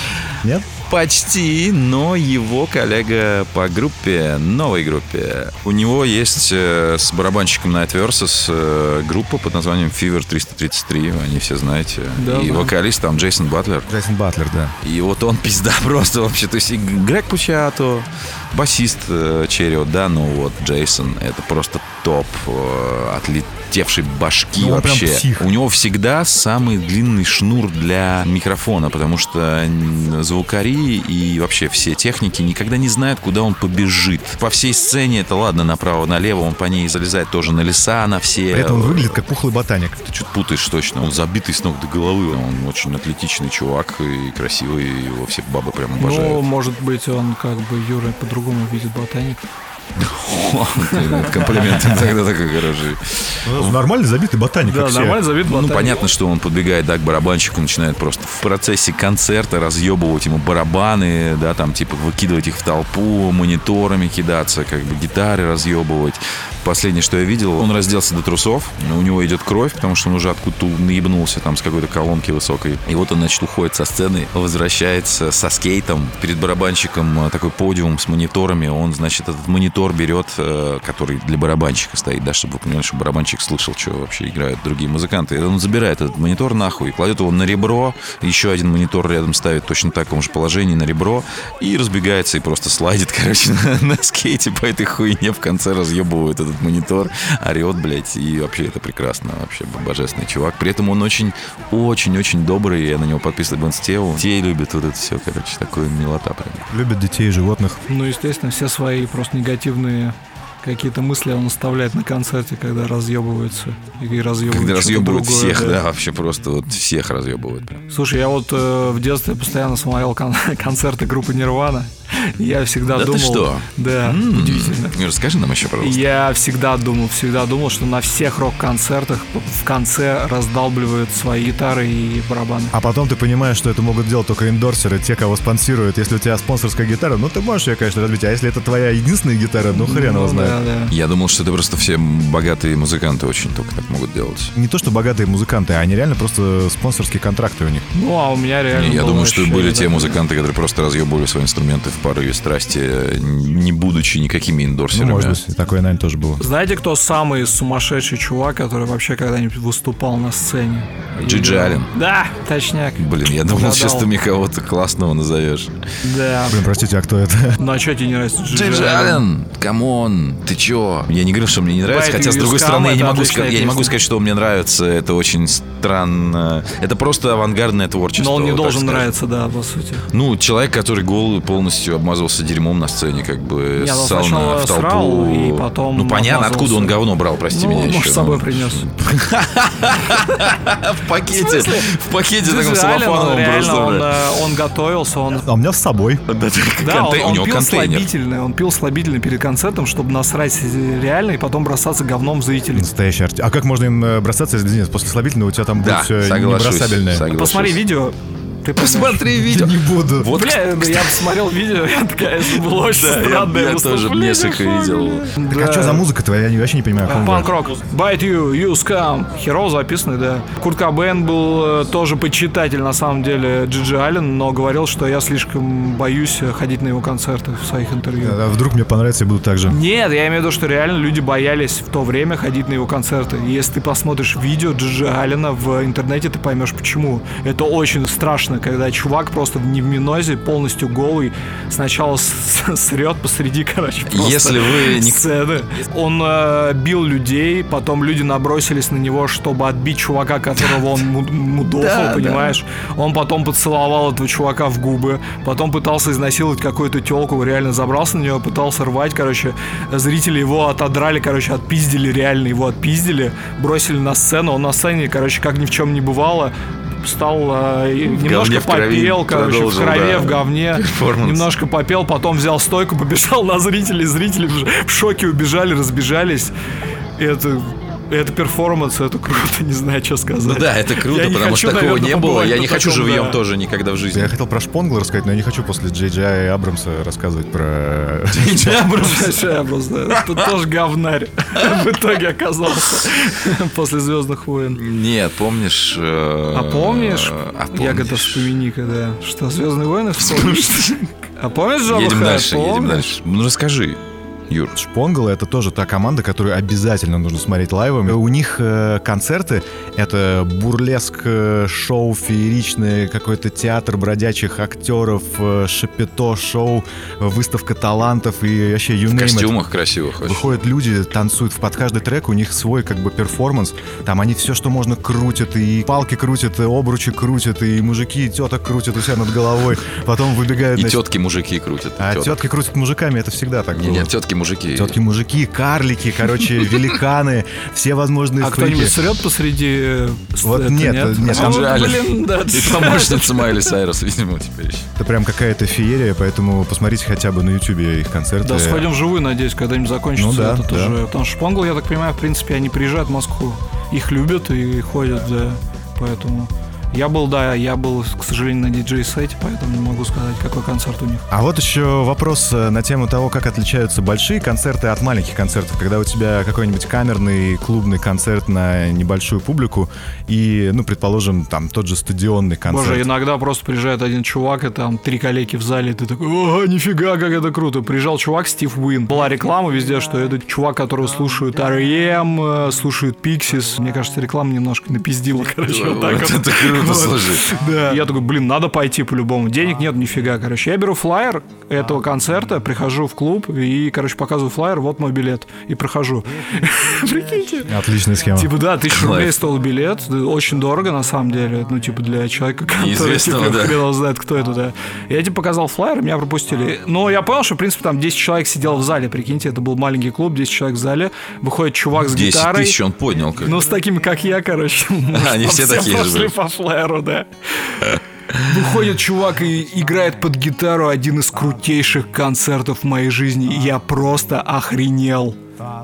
Speaker 3: Нет?
Speaker 1: Почти, но его коллега по группе, новой группе. У него есть э, с барабанщиком Night Versus э, группа под названием Fever 333, вы они все знаете.
Speaker 2: Да,
Speaker 1: и
Speaker 2: знаю.
Speaker 1: вокалист там Джейсон Батлер.
Speaker 3: Джейсон Батлер, да.
Speaker 1: И вот он (laughs) пизда просто вообще. То есть и Грег Пучато, басист э, Черриот, да, ну вот Джейсон, это просто топ э, отлетевшей башки
Speaker 3: Ну,
Speaker 1: вообще.
Speaker 3: псих.
Speaker 1: У него всегда самый длинный шнур для микрофона, потому что звукари и вообще все техники никогда не знают, куда он побежит. По всей сцене это ладно, направо-налево, он по ней залезает тоже на леса, на все.
Speaker 3: При этом он выглядит как пухлый ботаник.
Speaker 1: Ты что-то путаешь точно. Он забитый с ног до головы. Он очень атлетичный чувак и красивый. Его все бабы прям
Speaker 2: Ну,
Speaker 1: обожают.
Speaker 2: может быть, он как бы Юра по-другому видит ботаник.
Speaker 1: Комплимент тогда такой хороший.
Speaker 3: Ну, Нормальный забитый ботаник, как все.
Speaker 2: забит
Speaker 1: Ну, понятно, что он подбегает, да, к барабанщику, начинает просто в процессе концерта разъебывать ему барабаны, да, там, типа, выкидывать их в толпу, мониторами кидаться, как бы гитары разъебывать. Последнее, что я видел, он разделся до трусов, у него идет кровь, потому что он уже откуда-то наебнулся там с какой-то колонки высокой. И вот он, значит, уходит со сцены, возвращается со скейтом, перед барабанщиком э, такой подиум с мониторами, он, значит, этот монитор берет, э, который для барабанщика стоит, да, чтобы вы понимали, что барабанщик слышал, что вообще играют другие музыканты. И он забирает этот монитор нахуй, кладет его на ребро, еще один монитор рядом ставит точно в таком же положении на ребро и разбегается и просто слайдит, (laughs) короче, на, на скейте по этой хуйне в конце разъебывает этот в (laughs) монитор, орет, блядь, и вообще это прекрасно, вообще божественный чувак. При этом он очень, очень-очень добрый, я на него подписан в инсте, детей любит, вот это все, короче, такое милота прям.
Speaker 3: Любит детей и животных.
Speaker 2: Ну, естественно, все свои просто негативные какие-то мысли он оставляет на концерте, когда разъебываются и разъебывают.
Speaker 1: Когда разъебывают
Speaker 2: другое,
Speaker 1: всех,
Speaker 2: да.
Speaker 1: да, вообще просто вот всех разъебывают. прям.
Speaker 2: Слушай, я вот э, в детстве постоянно смотрел кон- (laughs) концерты группы Нирвана. Я всегда
Speaker 1: Да ты
Speaker 2: думал...
Speaker 1: что?
Speaker 2: Да,
Speaker 1: М,
Speaker 2: удивительно.
Speaker 1: Расскажи нам еще, пожалуйста.
Speaker 2: Я всегда думал, всегда думал, что на всех рок-концертах в конце раздалбливают свои гитары и барабаны.
Speaker 3: А потом ты понимаешь, что это могут делать только эндорсеры, те, кого спонсируют. Если у тебя спонсорская гитара, ну ты можешь ее, конечно, разбить. А если это твоя единственная гитара, ну хрен его
Speaker 2: Ну,
Speaker 3: знает.
Speaker 2: Да, да.
Speaker 1: Я думал, что это просто все богатые музыканты очень только так могут делать.
Speaker 3: Не то, что богатые музыканты, а они реально просто спонсорские контракты у них.
Speaker 2: Ну, а у меня реально
Speaker 1: Не, я думаю, что были те музыканты, которые просто разъебывали свои инструменты в порыве страсти, не будучи никакими
Speaker 3: Ну,
Speaker 1: эндорсерами.
Speaker 3: может быть, такое, наверное, тоже было.
Speaker 2: Знаете, кто самый сумасшедший чувак, который вообще когда-нибудь выступал на сцене?
Speaker 1: Джиджи
Speaker 2: И-
Speaker 1: Аллен.
Speaker 2: Да, точняк.
Speaker 1: Блин, я думал, сейчас ты мне кого-то классного назовешь.
Speaker 2: Да.
Speaker 3: Блин, простите, а кто это?
Speaker 2: Ну а что тебе не нравится Джиджи
Speaker 1: Джиджи Аллен, come on, ты чё? Я не говорю, что мне не нравится, хотя, с другой стороны, я не могу, сказать, я не могу
Speaker 2: песня.
Speaker 1: сказать, что он мне нравится, это очень странно. Это просто авангардное творчество.
Speaker 2: Но он не
Speaker 1: вот
Speaker 2: должен нравиться, да, по сути.
Speaker 1: Ну, человек, который голый полностью обмазывался дерьмом на сцене, как бы
Speaker 2: Не, ну,
Speaker 1: ссал на- в толпу.
Speaker 2: срал, и потом
Speaker 1: ну, понятно,
Speaker 2: обмазался.
Speaker 1: откуда он говно брал, прости
Speaker 2: ну,
Speaker 1: меня
Speaker 2: может,
Speaker 1: еще.
Speaker 2: с собой
Speaker 1: ну.
Speaker 2: принес. (laughs)
Speaker 1: В пакете, в пакете таком
Speaker 2: реально,
Speaker 1: просто.
Speaker 2: он, э, он готовился, он
Speaker 3: А у меня с собой.
Speaker 2: Да, он, пил
Speaker 1: контейнер.
Speaker 2: слабительное, он пил слабительное перед концертом, чтобы насрать реально и потом бросаться говном в зрителей.
Speaker 3: Настоящий артист. А как можно им э, бросаться, если нет, после слабительного у тебя там
Speaker 1: Да,
Speaker 3: будет все небросабельное?
Speaker 1: соглашусь.
Speaker 2: Посмотри видео, ты.
Speaker 1: Посмотри видео.
Speaker 3: Не буду.
Speaker 1: Вот,
Speaker 2: Бля, да я посмотрел видео, я такая, это было очень странное
Speaker 1: я тоже несколько видел.
Speaker 3: Так а что за музыка твоя? Я вообще не понимаю.
Speaker 2: Панк-рок. Bite you, you scum. Херово записанный, да. Курт Кобейн был э, тоже почитатель, на самом деле, Джиджи Аллен, но говорил, что я слишком боюсь э, ходить на его концерты в своих интервью.
Speaker 3: А вдруг мне понравится и буду так же.
Speaker 2: Нет, я имею в виду, что реально люди боялись в то время ходить на его концерты. Если ты посмотришь видео Джиджи Аллена в интернете, ты поймешь почему. Это очень страшно, когда чувак просто в минозе, полностью голый, сначала срет посреди, короче, просто
Speaker 1: Если вы не-
Speaker 2: сцены. Он э, бил людей, потом люди набросились на него, чтобы отбить чувака, которого он му- мудохал, понимаешь? Он потом поцеловал этого чувака в губы, потом пытался изнасиловать какую-то телку, реально забрался на нее, пытался рвать, короче. Зрители его отодрали, короче, отпиздили, реально его отпиздили, бросили на сцену, он на сцене, короче, как ни в чем не бывало, стал э, немножко попел, короче, в крови,
Speaker 1: да,
Speaker 2: в говне, немножко попел, потом взял стойку, (laughs) побежал на зрителей, зрители в- в шоке убежали, разбежались. И это это перформанс, это круто, не знаю, что сказать.
Speaker 1: Ну да, это круто,
Speaker 2: Я
Speaker 1: потому
Speaker 2: хочу,
Speaker 1: что такого
Speaker 2: наверное,
Speaker 1: не было. Я не хочу
Speaker 2: таком,
Speaker 1: живьем
Speaker 2: да.
Speaker 1: тоже никогда в жизни.
Speaker 3: Я хотел про Шпонгла рассказать, но я не хочу после Джей Джей Абрамса рассказывать про...
Speaker 2: Большая просто. Тут тоже говнарь (laughs) в итоге оказался (laughs) после Звездных войн.
Speaker 1: Нет, помнишь... э,
Speaker 2: А помнишь, Ягода вспомини, когда что, Звездные войны вспомнишь? А помнишь Джаба
Speaker 1: Едем дальше, едем дальше. Ну расскажи, Юр.
Speaker 3: Шпонгл это тоже та команда, которую обязательно нужно смотреть лайвом. У них э, концерты это бурлеск, э, шоу фееричное, какой-то театр бродячих актеров, э, шапито шоу, выставка талантов и вообще you
Speaker 1: В
Speaker 3: name it.
Speaker 1: костюмах красивых очень.
Speaker 3: Выходят люди, танцуют под каждый трек, у них свой как бы перформанс. Там они все, что можно, крутят, и палки крутят, и обручи крутят, и мужики, и теток крутят у себя над головой. Потом выбегают...
Speaker 1: И
Speaker 3: значит,
Speaker 1: тетки мужики крутят.
Speaker 3: А тетки крутят мужиками, это всегда так было.
Speaker 1: нет, тетки мужики.
Speaker 3: Тетки мужики, карлики, короче, (laughs) великаны, все возможные
Speaker 2: А кто-нибудь срет посреди... э,
Speaker 3: Вот нет, нет,
Speaker 2: А
Speaker 3: там
Speaker 2: блин, да. (laughs)
Speaker 1: И помощница Майли Сайрус, видимо, теперь.
Speaker 3: Это прям какая-то феерия, поэтому посмотрите хотя бы на ютубе их концерты.
Speaker 2: Да, сходим вживую, надеюсь, когда-нибудь закончится
Speaker 3: Ну да,
Speaker 2: этот
Speaker 3: да.
Speaker 2: уже. Потому что Шпонгл, я так понимаю, в принципе, они приезжают в Москву. Их любят и ходят, да. Поэтому я был, да, я был, к сожалению, на диджей-сете, поэтому не могу сказать, какой концерт у них.
Speaker 3: А вот еще вопрос э, на тему того, как отличаются большие концерты от маленьких концертов. Когда у тебя какой-нибудь камерный клубный концерт на небольшую публику и, ну, предположим, там тот же стадионный концерт.
Speaker 2: Боже, иногда просто приезжает один чувак, и там три коллеги в зале, и ты такой, о, нифига, как это круто. Приезжал чувак Стив Уин. Была реклама везде, что это чувак, которого слушают R.E.M., э, слушают Pixies. Мне кажется, реклама немножко напиздила, короче, вот так
Speaker 1: Вот круто.
Speaker 2: Вот.
Speaker 1: слушай.
Speaker 2: Да. Я такой, блин, надо пойти по-любому. Денег нет нифига, короче. Я беру флаер этого концерта, прихожу в клуб и, короче, показываю флаер, вот мой билет. И прохожу. (laughs) Прикиньте.
Speaker 3: Отличная схема.
Speaker 2: Типа, да, тысячу
Speaker 1: Кайф.
Speaker 2: рублей стоил билет. Очень дорого, на самом деле. Ну, типа, для человека, который, типа,
Speaker 1: да.
Speaker 2: хрен знает, кто это, да. Я, типа, показал флаер, меня пропустили. Но я понял, что, в принципе, там 10 человек сидело в зале. Прикиньте, это был маленький клуб, 10 человек в зале. Выходит чувак с
Speaker 1: 10
Speaker 2: гитарой.
Speaker 1: тысяч он поднял. Как.
Speaker 2: Ну, с такими, как я, короче. (laughs)
Speaker 1: они все такие же были.
Speaker 2: Флэру, да. Выходит чувак и играет под гитару один из крутейших концертов в моей жизни. И я просто охренел.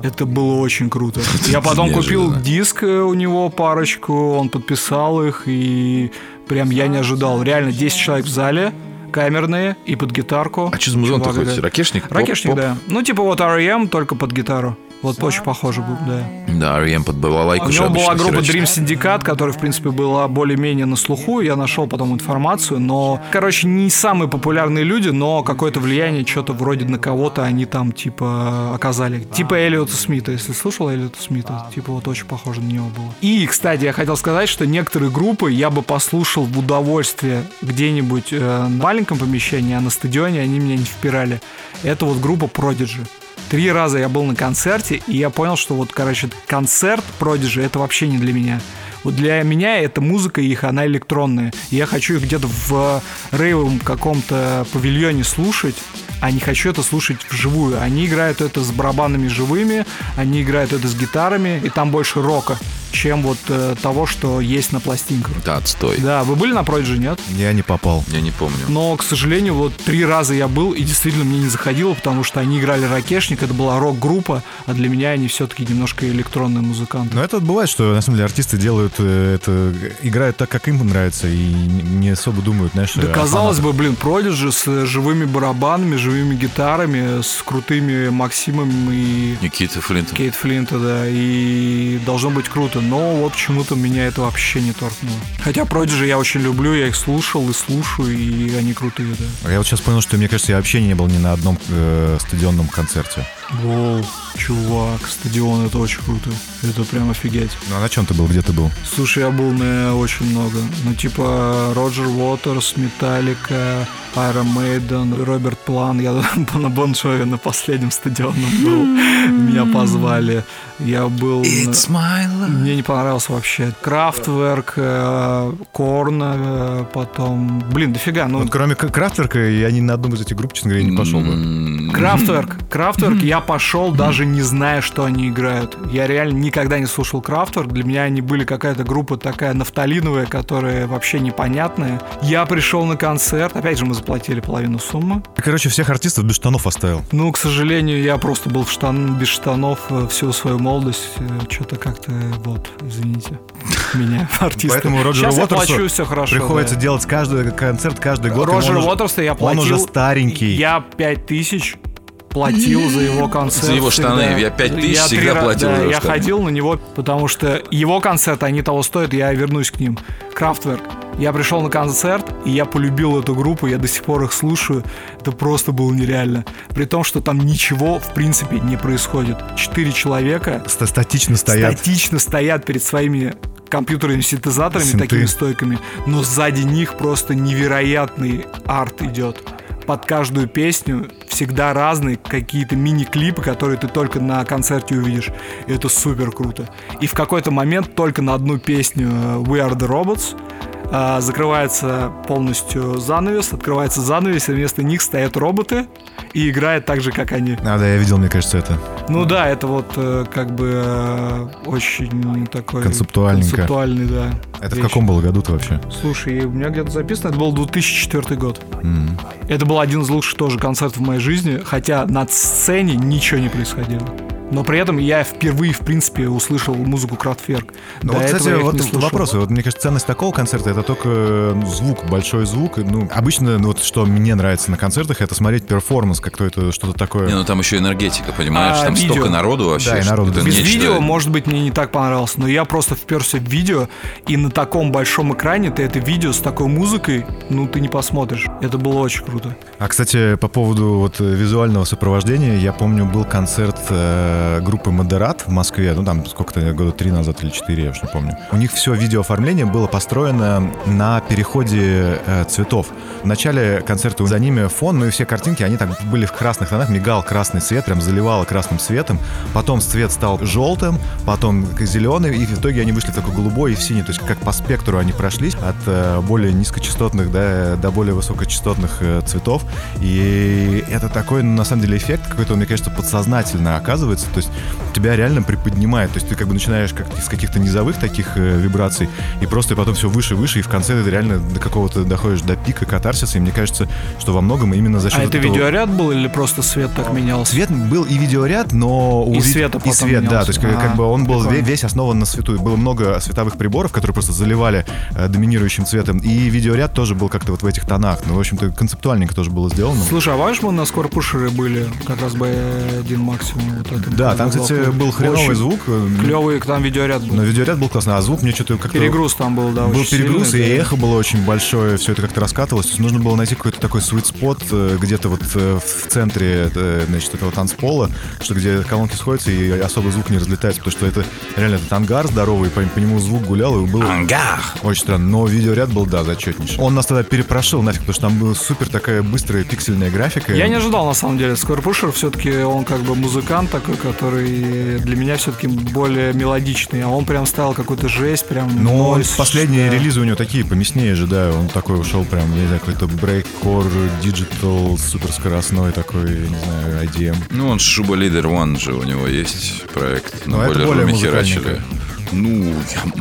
Speaker 2: Это было очень круто. Я потом купил диск э, у него парочку, он подписал их, и прям я не ожидал. Реально 10 человек в зале, камерные и под гитарку.
Speaker 1: а что за музон такой? Ракешник?
Speaker 2: Ракешник, да. Ну, типа вот R.E.M., только под гитару. Вот очень похоже был, да.
Speaker 1: Да, R.E.M. под балалайку
Speaker 2: У него была группа
Speaker 1: херачит.
Speaker 2: Dream Syndicate, которая, в принципе, была более-менее на слуху. Я нашел потом информацию, но, короче, не самые популярные люди, но какое-то влияние, что-то вроде на кого-то они там, типа, оказали. Типа Эллиота Смита, если слушал Эллиота Смита, типа, вот очень похоже на него было. И, кстати, я хотел сказать, что некоторые группы я бы послушал в удовольствие где-нибудь э, на маленьком помещении, а на стадионе они меня не впирали. Это вот группа Prodigy. Три раза я был на концерте, и я понял, что вот, короче, концерт Prodigy это вообще не для меня. Вот для меня эта музыка их, она электронная. И я хочу их где-то в рейвовом каком-то павильоне слушать, а не хочу это слушать вживую. Они играют это с барабанами живыми, они играют это с гитарами, и там больше рока, чем вот э, того, что есть на пластинках.
Speaker 1: Да, отстой.
Speaker 2: Да, вы были на Prodigy, нет?
Speaker 3: Я не попал.
Speaker 1: Я не помню.
Speaker 2: Но, к сожалению, вот три раза я был, и действительно мне не заходило, потому что они играли ракешник, это была рок-группа, а для меня они все-таки немножко электронные музыканты.
Speaker 3: Но это бывает, что на самом деле артисты делают э, это, играют так, как им нравится, и не особо думают, знаешь,
Speaker 2: Да, казалось
Speaker 3: фанатах.
Speaker 2: бы, блин, Prodigy с э, живыми барабанами, живыми гитарами, с крутыми Максимом и
Speaker 1: Никита Флинт.
Speaker 2: Кейт Флинта, да, и должно быть круто, но вот почему-то меня это вообще не торкнуло. Хотя Prodigy я очень люблю, я их слушал и слушаю, и они крутые, да.
Speaker 3: Я вот сейчас понял, что, мне кажется, я вообще не был ни на одном э, стадионном концерте.
Speaker 2: Воу, чувак, стадион, это очень круто. Это прям офигеть.
Speaker 3: Ну а на чем ты был? Где ты был?
Speaker 2: Слушай, я был на очень много. Ну, типа, Роджер Уотерс, Металлика, Iron Maiden, Роберт План. Я (laughs) на Бон Джови на последнем стадионном был. Меня позвали. Я был...
Speaker 1: It's my life.
Speaker 2: Мне не понравился вообще. Крафтверк, Корн, э, потом... Блин, дофига. Ну,
Speaker 3: Вот кроме Крафтверка, я ни на одну из этих групп, честно говоря, не пошел бы.
Speaker 2: Крафтверк. Крафтверк я (laughs) пошел, даже не зная, что они играют. Я реально никогда не слушал Крафтверк. Для меня они были какая-то группа такая нафталиновая, которая вообще непонятная. Я пришел на концерт. Опять же, мы заплатили половину суммы.
Speaker 3: Короче, всех артистов без штанов оставил.
Speaker 2: Ну, к сожалению, я просто был в штан, без штанов э, всю свою молодость. Что-то как-то, вот, извините, (laughs) меня, (laughs) артиста.
Speaker 3: Поэтому Роджеру
Speaker 2: Сейчас я
Speaker 3: Уотерсу
Speaker 2: плачу, все хорошо.
Speaker 3: Приходится
Speaker 2: да.
Speaker 3: делать каждый концерт каждый год.
Speaker 2: Роджер Уотерса я платил.
Speaker 3: Он уже старенький.
Speaker 2: Я 5 тысяч платил за его концерт.
Speaker 1: За его штаны.
Speaker 2: всегда.
Speaker 1: Я 5 тысяч
Speaker 2: Я
Speaker 1: всегда
Speaker 2: три ра-
Speaker 1: платил
Speaker 2: да,
Speaker 1: за его
Speaker 2: Я
Speaker 1: штаны.
Speaker 2: ходил на него, потому что его концерты, они того стоят, я вернусь к ним. Крафтверк. Я пришел на концерт, и я полюбил эту группу, я до сих пор их слушаю. Это просто было нереально. При том, что там ничего, в принципе, не происходит. Четыре человека
Speaker 3: Ста- Статично стоят.
Speaker 2: статично стоят перед своими компьютерными синтезаторами
Speaker 3: Синты.
Speaker 2: такими стойками, но сзади них просто невероятный арт идет. Под каждую песню всегда разные какие-то мини-клипы, которые ты только на концерте увидишь. И это супер круто. И в какой-то момент только на одну песню э, We Are The Robots закрывается полностью занавес, открывается занавес, и вместо них стоят роботы и играет так же, как они.
Speaker 3: А, да, я видел, мне кажется, это.
Speaker 2: Ну да, это вот э, как бы э, очень такой...
Speaker 3: Концептуальненько.
Speaker 2: Концептуальный, да.
Speaker 3: Это в
Speaker 2: вещь.
Speaker 3: каком было году-то вообще?
Speaker 2: Слушай, у меня где-то записано, это был 2004 год.
Speaker 3: М.
Speaker 2: Это был один из лучших тоже концертов в моей жизни, хотя на сцене ничего не происходило. Но при этом я впервые, в принципе, услышал музыку Крафтверк.
Speaker 3: Ну,
Speaker 2: До
Speaker 3: вот,
Speaker 2: этого
Speaker 3: кстати, вот
Speaker 2: не слушал.
Speaker 3: вопрос. Вот, мне кажется, ценность такого концерта это только э, звук, большой звук. Ну, обычно, ну, вот что мне нравится на концертах, это смотреть перформанс, как то это что-то такое.
Speaker 1: Не, ну там еще энергетика, понимаешь?
Speaker 2: А,
Speaker 1: там
Speaker 2: видео.
Speaker 1: столько народу вообще.
Speaker 3: Да, и народу, да.
Speaker 2: Без
Speaker 1: нечто.
Speaker 2: видео, может быть, мне не так понравилось, но я просто вперся в видео, и на таком большом экране ты это видео с такой музыкой, ну, ты не посмотришь. Это было очень круто.
Speaker 3: А, кстати, по поводу вот э, визуального сопровождения, я помню, был концерт э, группы Модерат в Москве, ну там сколько-то года три назад или четыре, я уж не помню. У них все видеооформление было построено на переходе э, цветов. В начале концерта за ними фон, ну и все картинки, они так были в красных тонах, мигал красный цвет, прям заливало красным цветом. Потом цвет стал желтым, потом зеленый, и в итоге они вышли такой голубой и в синий. То есть как по спектру они прошлись от э, более низкочастотных да, до более высокочастотных э, цветов. И это такой, на самом деле, эффект какой-то, мне кажется, подсознательно оказывается. То есть тебя реально приподнимает. То есть ты как бы начинаешь как с каких-то низовых таких э, вибраций, и просто потом все выше, выше, и в конце ты реально до какого-то доходишь до пика катарсиса. И мне кажется, что во многом именно за счет
Speaker 2: А это
Speaker 3: этого-
Speaker 2: видеоряд был или просто свет так менялся?
Speaker 3: Свет был и видеоряд, но... у
Speaker 2: И
Speaker 3: ви-
Speaker 2: света
Speaker 3: И свет, да.
Speaker 2: менялся.
Speaker 3: То есть как, как
Speaker 2: А,
Speaker 3: бы он был
Speaker 2: прикольно.
Speaker 3: весь основан на свету. Было много световых приборов, которые просто заливали э, доминирующим цветом. И видеоряд тоже был как-то вот в этих тонах. Ну, в общем-то, концептуальненько тоже было сделано.
Speaker 2: Слушай, а помнишь, мы на скорпушере были, как раз B1 максимум. Вот это
Speaker 3: Да, там, кстати, был хреновый звук. э,
Speaker 2: Клевый, там видеоряд был.
Speaker 3: Но видеоряд был классный, а звук мне что-то как-то...
Speaker 2: Перегруз там был, да,
Speaker 3: Был
Speaker 2: очень
Speaker 3: перегруз,
Speaker 2: сильный,
Speaker 3: и
Speaker 2: да.
Speaker 3: эхо было очень большое, все это как-то раскатывалось. То есть нужно было найти какой-то такой sweet спот э, где-то вот э, в центре э, значит, этого танцпола, что где колонки сходятся и особо звук не разлетается, потому что это реально этот ангар здоровый, по, по нему звук гулял, и было
Speaker 1: Ангар!
Speaker 3: очень странно. Но видеоряд был, да, зачетнейший. Он нас тогда перепрошил нафиг, потому что там была супер такая быстрая пиксельная графика.
Speaker 2: Я не ожидал, на самом деле. Скорпушер все-таки он как бы музыкант такой, который для меня все-таки более мелодичный. А он прям стал какой-то жесть, прям
Speaker 3: Но он,
Speaker 2: нойз,
Speaker 3: последние
Speaker 2: да.
Speaker 3: релизы у него такие поместнее же, да, он такой ушел прям, я не знаю, какой-то breakcore, digital, суперскоростной такой, я не знаю, IDM.
Speaker 1: Ну, он Shobaleader One же у него есть проект.
Speaker 3: Ну,
Speaker 1: на
Speaker 3: это
Speaker 1: Boiler
Speaker 3: более
Speaker 1: Room е
Speaker 3: музыкальненько.
Speaker 1: херачили. Ну,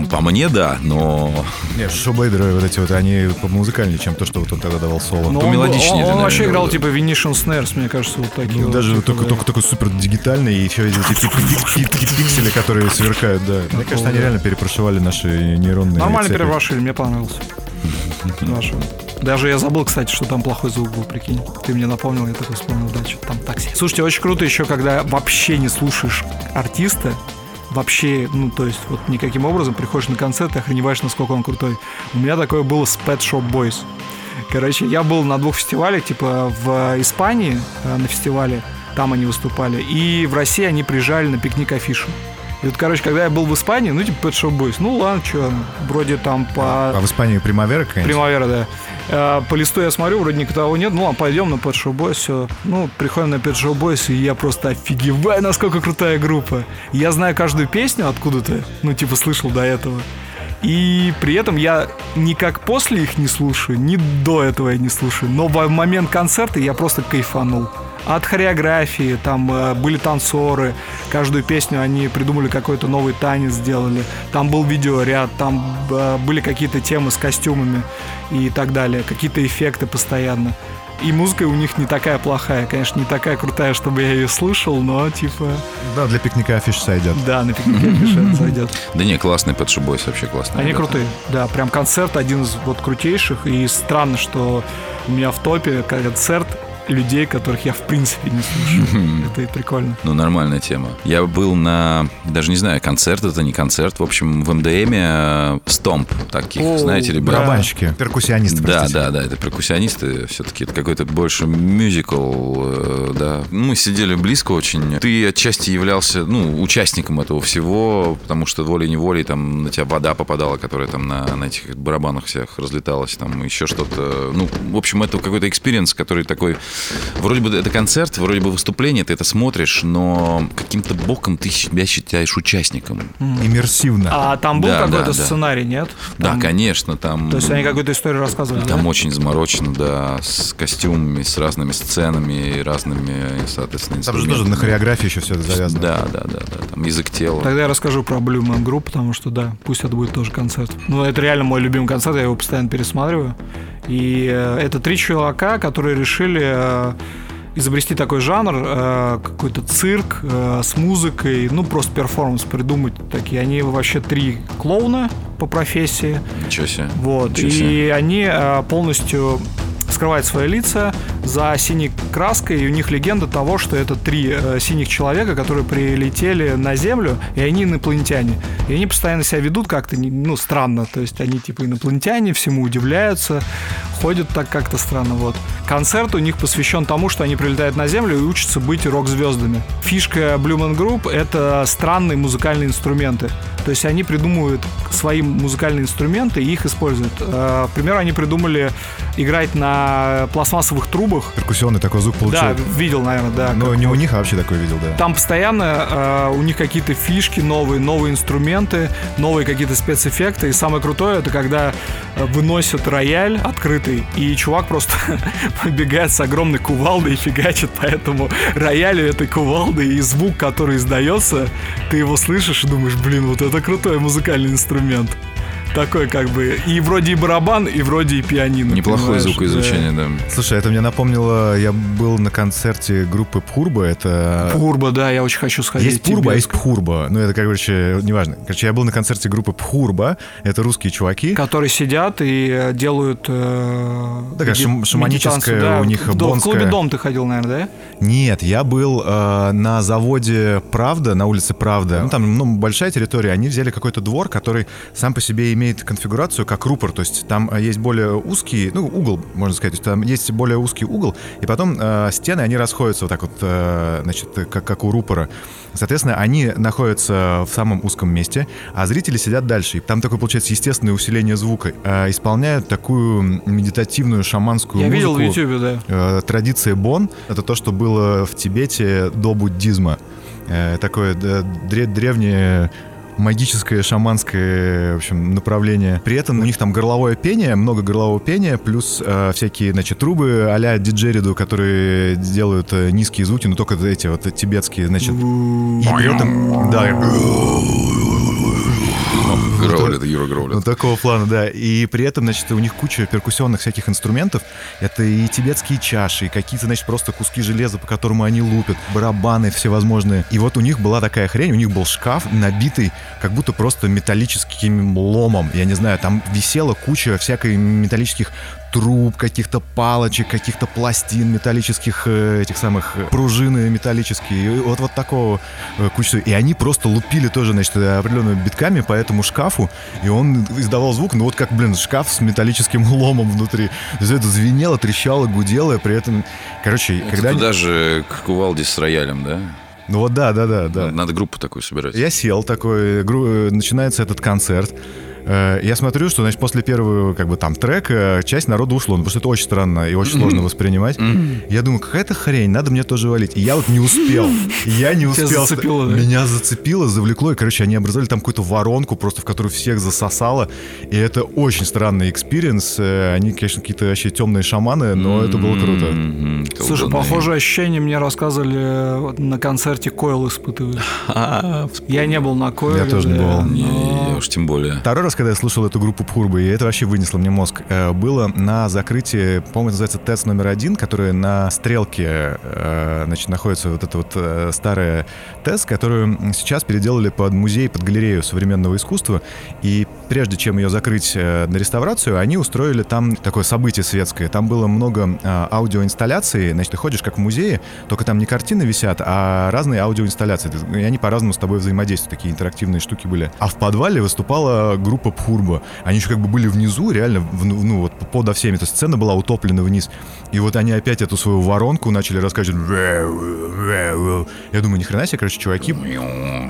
Speaker 1: по мне, да, но...
Speaker 3: Нет, Shobaleader ы вот эти вот, они музыкальнее, чем то, что вот он тогда давал соло.
Speaker 2: Ну, он,
Speaker 1: мелодичнее,
Speaker 2: он- он
Speaker 1: наверное,
Speaker 2: вообще играл
Speaker 1: да.
Speaker 2: типа Venetian Snares, мне кажется, вот такие.
Speaker 3: Ну,
Speaker 2: вот,
Speaker 3: даже
Speaker 2: типа,
Speaker 3: только,
Speaker 2: да.
Speaker 3: только такой супер дигитальный и еще эти пи- пиксели, которые сверкают, да. Мне кажется, они реально перепрошивали наши нейронные
Speaker 2: Нормально
Speaker 3: цепи.
Speaker 2: переворошили, мне понравился. Даже я забыл, кстати, что там плохой звук был, прикинь. Ты мне напомнил, я такой вспомнил, да, что там такси. Слушайте, очень круто еще, когда вообще не слушаешь артиста, вообще, ну, то есть, вот никаким образом приходишь на концерт и охреневаешь, насколько он крутой. У меня такое было с Pet Shop Boys. Короче, я был на двух фестивалях, типа в Испании э, на фестивале, там они выступали, и в России они приезжали на пикник афишу. И вот, короче, когда я был в Испании, ну, типа Pet Shop Boys, ну, ладно, что, вроде там по...
Speaker 3: А в Испании примавера какая-нибудь?
Speaker 2: Примавера, да. Э, По листу я смотрю, вроде никого нет. Ну, ладно, пойдем на Pet Shop Boys, все. Ну, приходим на Pet Shop Boys, и я просто офигеваю, насколько крутая группа. Я знаю каждую песню откуда-то, ну, типа, слышал до этого. И при этом я ни как после их не слушаю, ни до этого я не слушаю. Но в момент концерта я просто кайфанул. От хореографии, там э, были танцоры, каждую песню они придумали какой-то новый танец сделали. Там был видеоряд, там э, были какие-то темы с костюмами и так далее, какие-то эффекты постоянно. И музыка у них не такая плохая, конечно, не такая крутая, чтобы я ее слышал, но типа,
Speaker 3: Да, для пикника афиш сойдет.
Speaker 2: да, на пикнике афиша (laughs) зайдет.
Speaker 1: Да не, классный Pet Shop Boys, вообще классный.
Speaker 2: Они
Speaker 1: ребята.
Speaker 2: крутые, да, прям концерт один из вот крутейших, и странно, что у меня в топе концерт людей, которых я в принципе не слушаю. Это и прикольно.
Speaker 1: Ну, нормальная тема. Я был на, даже не знаю, концерт это не концерт, в общем, в МДМе э, Stomp, таких,
Speaker 2: О,
Speaker 1: знаете, ребят.
Speaker 3: Барабанщики, перкуссионисты,
Speaker 1: Да,
Speaker 3: простите.
Speaker 1: да, да, это перкуссионисты, все-таки это какой-то больше мюзикл, э, да. Мы сидели близко очень. Ты отчасти являлся, ну, участником этого всего, потому что волей-неволей там на тебя вода попадала, которая там на, на этих барабанах всех разлеталась, там еще что-то. Ну, в общем, это какой-то experience, который такой, вроде бы это концерт, вроде бы выступление, ты это смотришь, но каким-то боком ты себя считаешь участником.
Speaker 3: Иммерсивно.
Speaker 2: А там был
Speaker 1: Да,
Speaker 2: какой-то
Speaker 1: да, да.
Speaker 2: сценарий, нет?
Speaker 1: Да,
Speaker 2: Там-
Speaker 1: конечно, там...
Speaker 2: То есть они какую-то историю рассказывали,
Speaker 1: Там
Speaker 2: да?
Speaker 1: очень заморочено, да, с костюмами, с разными сценами и разными, соответственно,
Speaker 3: Там же тоже на хореографии еще все это завязано.
Speaker 1: Да, да, да, да, там язык тела.
Speaker 2: Тогда я расскажу про Blue Man Group, потому что, да, пусть это будет тоже концерт. Ну, это реально мой любимый концерт, я его постоянно пересматриваю. И э, это три чувака, которые решили э, изобрести такой жанр, э, какой-то цирк э, с музыкой, ну, просто перформанс придумать такие. Они вообще три клоуна по профессии.
Speaker 1: Ничего себе.
Speaker 2: Вот.
Speaker 1: Ничего
Speaker 2: И
Speaker 1: себе.
Speaker 2: они э, полностью скрывают свои лица, за синей краской, и у них легенда того, что это три э, синих человека, которые прилетели на Землю, и они инопланетяне. И они постоянно себя ведут как-то, ну, странно. То есть они типа инопланетяне, всему удивляются, ходят так как-то странно. Вот. Концерт у них посвящен тому, что они прилетают на Землю и учатся быть рок-звездами. Фишка Blue Man Group — это странные музыкальные инструменты. То есть они придумывают свои музыкальные инструменты и их используют. Э, к примеру, они придумали играть на пластмассовых трубах.
Speaker 3: Перкуссионный такой звук получил.
Speaker 2: Да, видел, наверное, да.
Speaker 3: Но
Speaker 2: как-
Speaker 3: не у них, а вообще такой видел, да.
Speaker 2: Там постоянно э, у них какие-то фишки новые, новые инструменты, новые какие-то спецэффекты. И самое крутое, это когда э, выносят рояль открытый, и чувак просто (laughs) побегает с огромной кувалдой и фигачит по этому роялю этой кувалды, и звук, который издается, ты его слышишь и думаешь, блин, вот это крутой музыкальный инструмент. Такой как бы и вроде и барабан, и вроде и пианино.
Speaker 1: Неплохое
Speaker 2: понимаешь?
Speaker 1: звукоизучение, да.
Speaker 3: Слушай, это мне напомнило, я был на концерте группы Пхурба, это...
Speaker 2: Да. Пурба, да, я очень хочу сходить.
Speaker 3: Есть Пурба, а есть. Пхурба. Ну, это, короче, неважно. Короче, я был на концерте группы Пхурба. Это русские чуваки.
Speaker 2: которые сидят и э, делают э,
Speaker 3: Такая шам- шаманическая
Speaker 2: медитацию,
Speaker 3: у них
Speaker 2: дом- в
Speaker 3: бонская.
Speaker 2: клубе Дом ты ходил, наверное, да?
Speaker 3: Нет, я был э, на заводе Правда, на улице Правда. Ну, там ну, большая территория. Они взяли какой-то двор, который сам по себе имеет конфигурацию как рупор. То есть там э, есть более узкий, ну, угол, можно сказать. То есть там есть более узкий угол, и потом э, стены, они расходятся вот так вот, э, значит, как, как у рупора. Соответственно, они находятся в самом узком месте, а зрители сидят дальше. И там такое, получается, естественное усиление звука. Э, исполняют такую медитативную шаманскую
Speaker 2: Я видел в
Speaker 3: музыку.
Speaker 2: Ютубе, да.
Speaker 3: Э, традиция Бон — это то, что было в Тибете до буддизма. Э, Такое э, дре- древнее магическое, шаманское, в общем, направление. При этом у них там горловое пение, много горлового пения, плюс э, всякие, значит, трубы а-ля диджериду, которые делают э, низкие звуки, но только эти вот тибетские, значит. И при этом, да,
Speaker 1: Гроулит, Юра Гроулит.
Speaker 3: ну, такого плана, да. И при этом, значит, у них куча перкуссионных всяких инструментов. Это и тибетские чаши, и какие-то, значит, просто куски железа, по которому они лупят, барабаны всевозможные. И вот у них была такая хрень, у них был шкаф, набитый как будто просто металлическим ломом. Я не знаю, там висела куча всякой металлических труб, каких-то палочек, каких-то пластин металлических, э, этих самых э, пружины металлические, вот, вот такого э, куча. И они просто лупили тоже, значит, определенными битками по этому шкафу, и он издавал звук, ну вот как, блин, шкаф с металлическим (laughs) ломом внутри. То есть это звенело, трещало, гудело, при этом, короче,
Speaker 1: Это
Speaker 3: когда... они-
Speaker 1: туда же к кувалде с роялем, да?
Speaker 3: Ну вот да, да, да, да.
Speaker 1: Надо группу такую собирать.
Speaker 3: Я сел такой, гру- начинается этот концерт. Э, Я смотрю, что, значит, после первого, как бы, там, трека часть народа ушло, ну, потому что это очень странно и очень сложно воспринимать. Я думаю, какая-то хрень, надо мне тоже валить. И я вот не успел. Я не
Speaker 2: Тебя
Speaker 3: успел.
Speaker 2: зацепило, да?
Speaker 3: Меня зацепило, завлекло, и, короче, они образовали там какую-то воронку, просто в которую всех засосало. И это очень странный experience. Э, Они, конечно, какие-то вообще темные шаманы, но это было круто.
Speaker 2: Слушай, похожее ощущение мне рассказывали э, вот на концерте Coil испытывают. (laughs)
Speaker 1: А,
Speaker 2: Я не был на Coil е.
Speaker 3: Я тоже не был.
Speaker 1: Я уж тем более.
Speaker 3: Второй раз, когда я слушал эту группу Пхурбы, и это вообще вынесло мне мозг, э, было на закрытии, по-моему, называется ТЭЦ номер один, который на стрелке, э, значит, находится вот эта вот э, старая ТЭЦ, которую сейчас переделали под музей, под галерею современного искусства. И прежде чем ее закрыть на реставрацию, они устроили там такое событие светское. Там было много аудиоинсталляций. Значит, ты ходишь как в музее, только там не картины висят, а разные аудиоинсталляции. И они по-разному с тобой взаимодействуют. Такие интерактивные штуки были. А в подвале выступала группа Пхурба. Они еще как бы были внизу, реально, в- ну вот подо всеми. То есть сцена была утоплена вниз. И вот они опять эту свою воронку начали рассказывать. Я думаю, ни хрена себе, короче, чуваки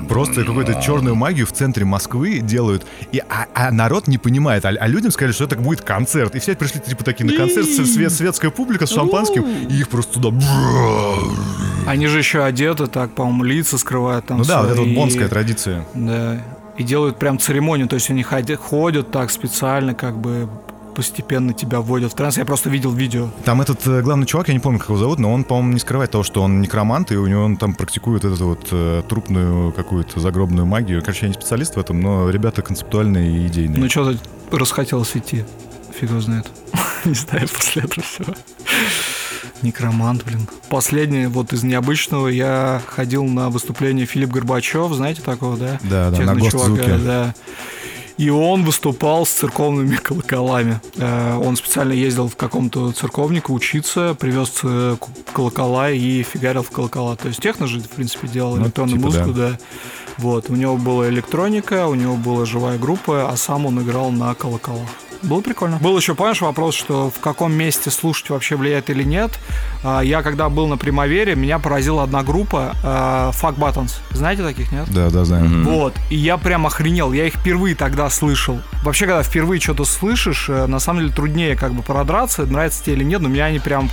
Speaker 3: просто какую-то черную магию в центре Москвы делают. И, а, а народ не понимает. А, а людям сказали, что это будет концерт. И все пришли типа такие на концерт, свет, светская публика с шампанским, и их просто туда...
Speaker 2: Они же еще одеты так, по-моему, лица скрывают там
Speaker 3: Ну да, вот это вот бонская традиция.
Speaker 2: Да. И делают прям церемонию, то есть они ходят, ходят так специально, как бы постепенно тебя вводят в транс. Я просто видел видео.
Speaker 3: Там этот э, главный чувак, я не помню, как его зовут, но он, по-моему, не скрывает того, что он некромант, и у него он там практикует эту вот э, трупную какую-то загробную магию. Короче, я не специалист в этом, но ребята концептуальные и идейные.
Speaker 2: Ну что-то расхотелось идти. Фиг его знает. (laughs) Не знаю, после этого всего. Некромант, блин. Последнее, вот из необычного, я ходил на выступление Филипп Горбачев, знаете такого, да?
Speaker 3: Да, да, на
Speaker 2: Техно-чувака,
Speaker 3: госзвуке.
Speaker 2: да. И он выступал с церковными (laughs) колоколами. Э, Он специально ездил в каком-то церковнику учиться, привез э, колокола и фигарил в колокола. То есть техно же, в принципе, делал
Speaker 3: Ну,
Speaker 2: электронную
Speaker 3: типа
Speaker 2: музыку, да. Вот. У него была электроника, у него была живая группа, а сам он играл на колоколах. Было прикольно. Был еще, помнишь, вопрос, что в каком месте слушать вообще влияет или нет. А, Я когда был на Примавере, меня поразила одна группа а, Fuck Buttons. Знаете таких, нет?
Speaker 3: Да, да, знаю.
Speaker 1: Мгм.
Speaker 2: Вот, и я прям охренел, я их впервые тогда слышал. Вообще, когда впервые что-то слышишь, э, на самом деле труднее как бы продраться, нравится тебе или нет, но меня они прям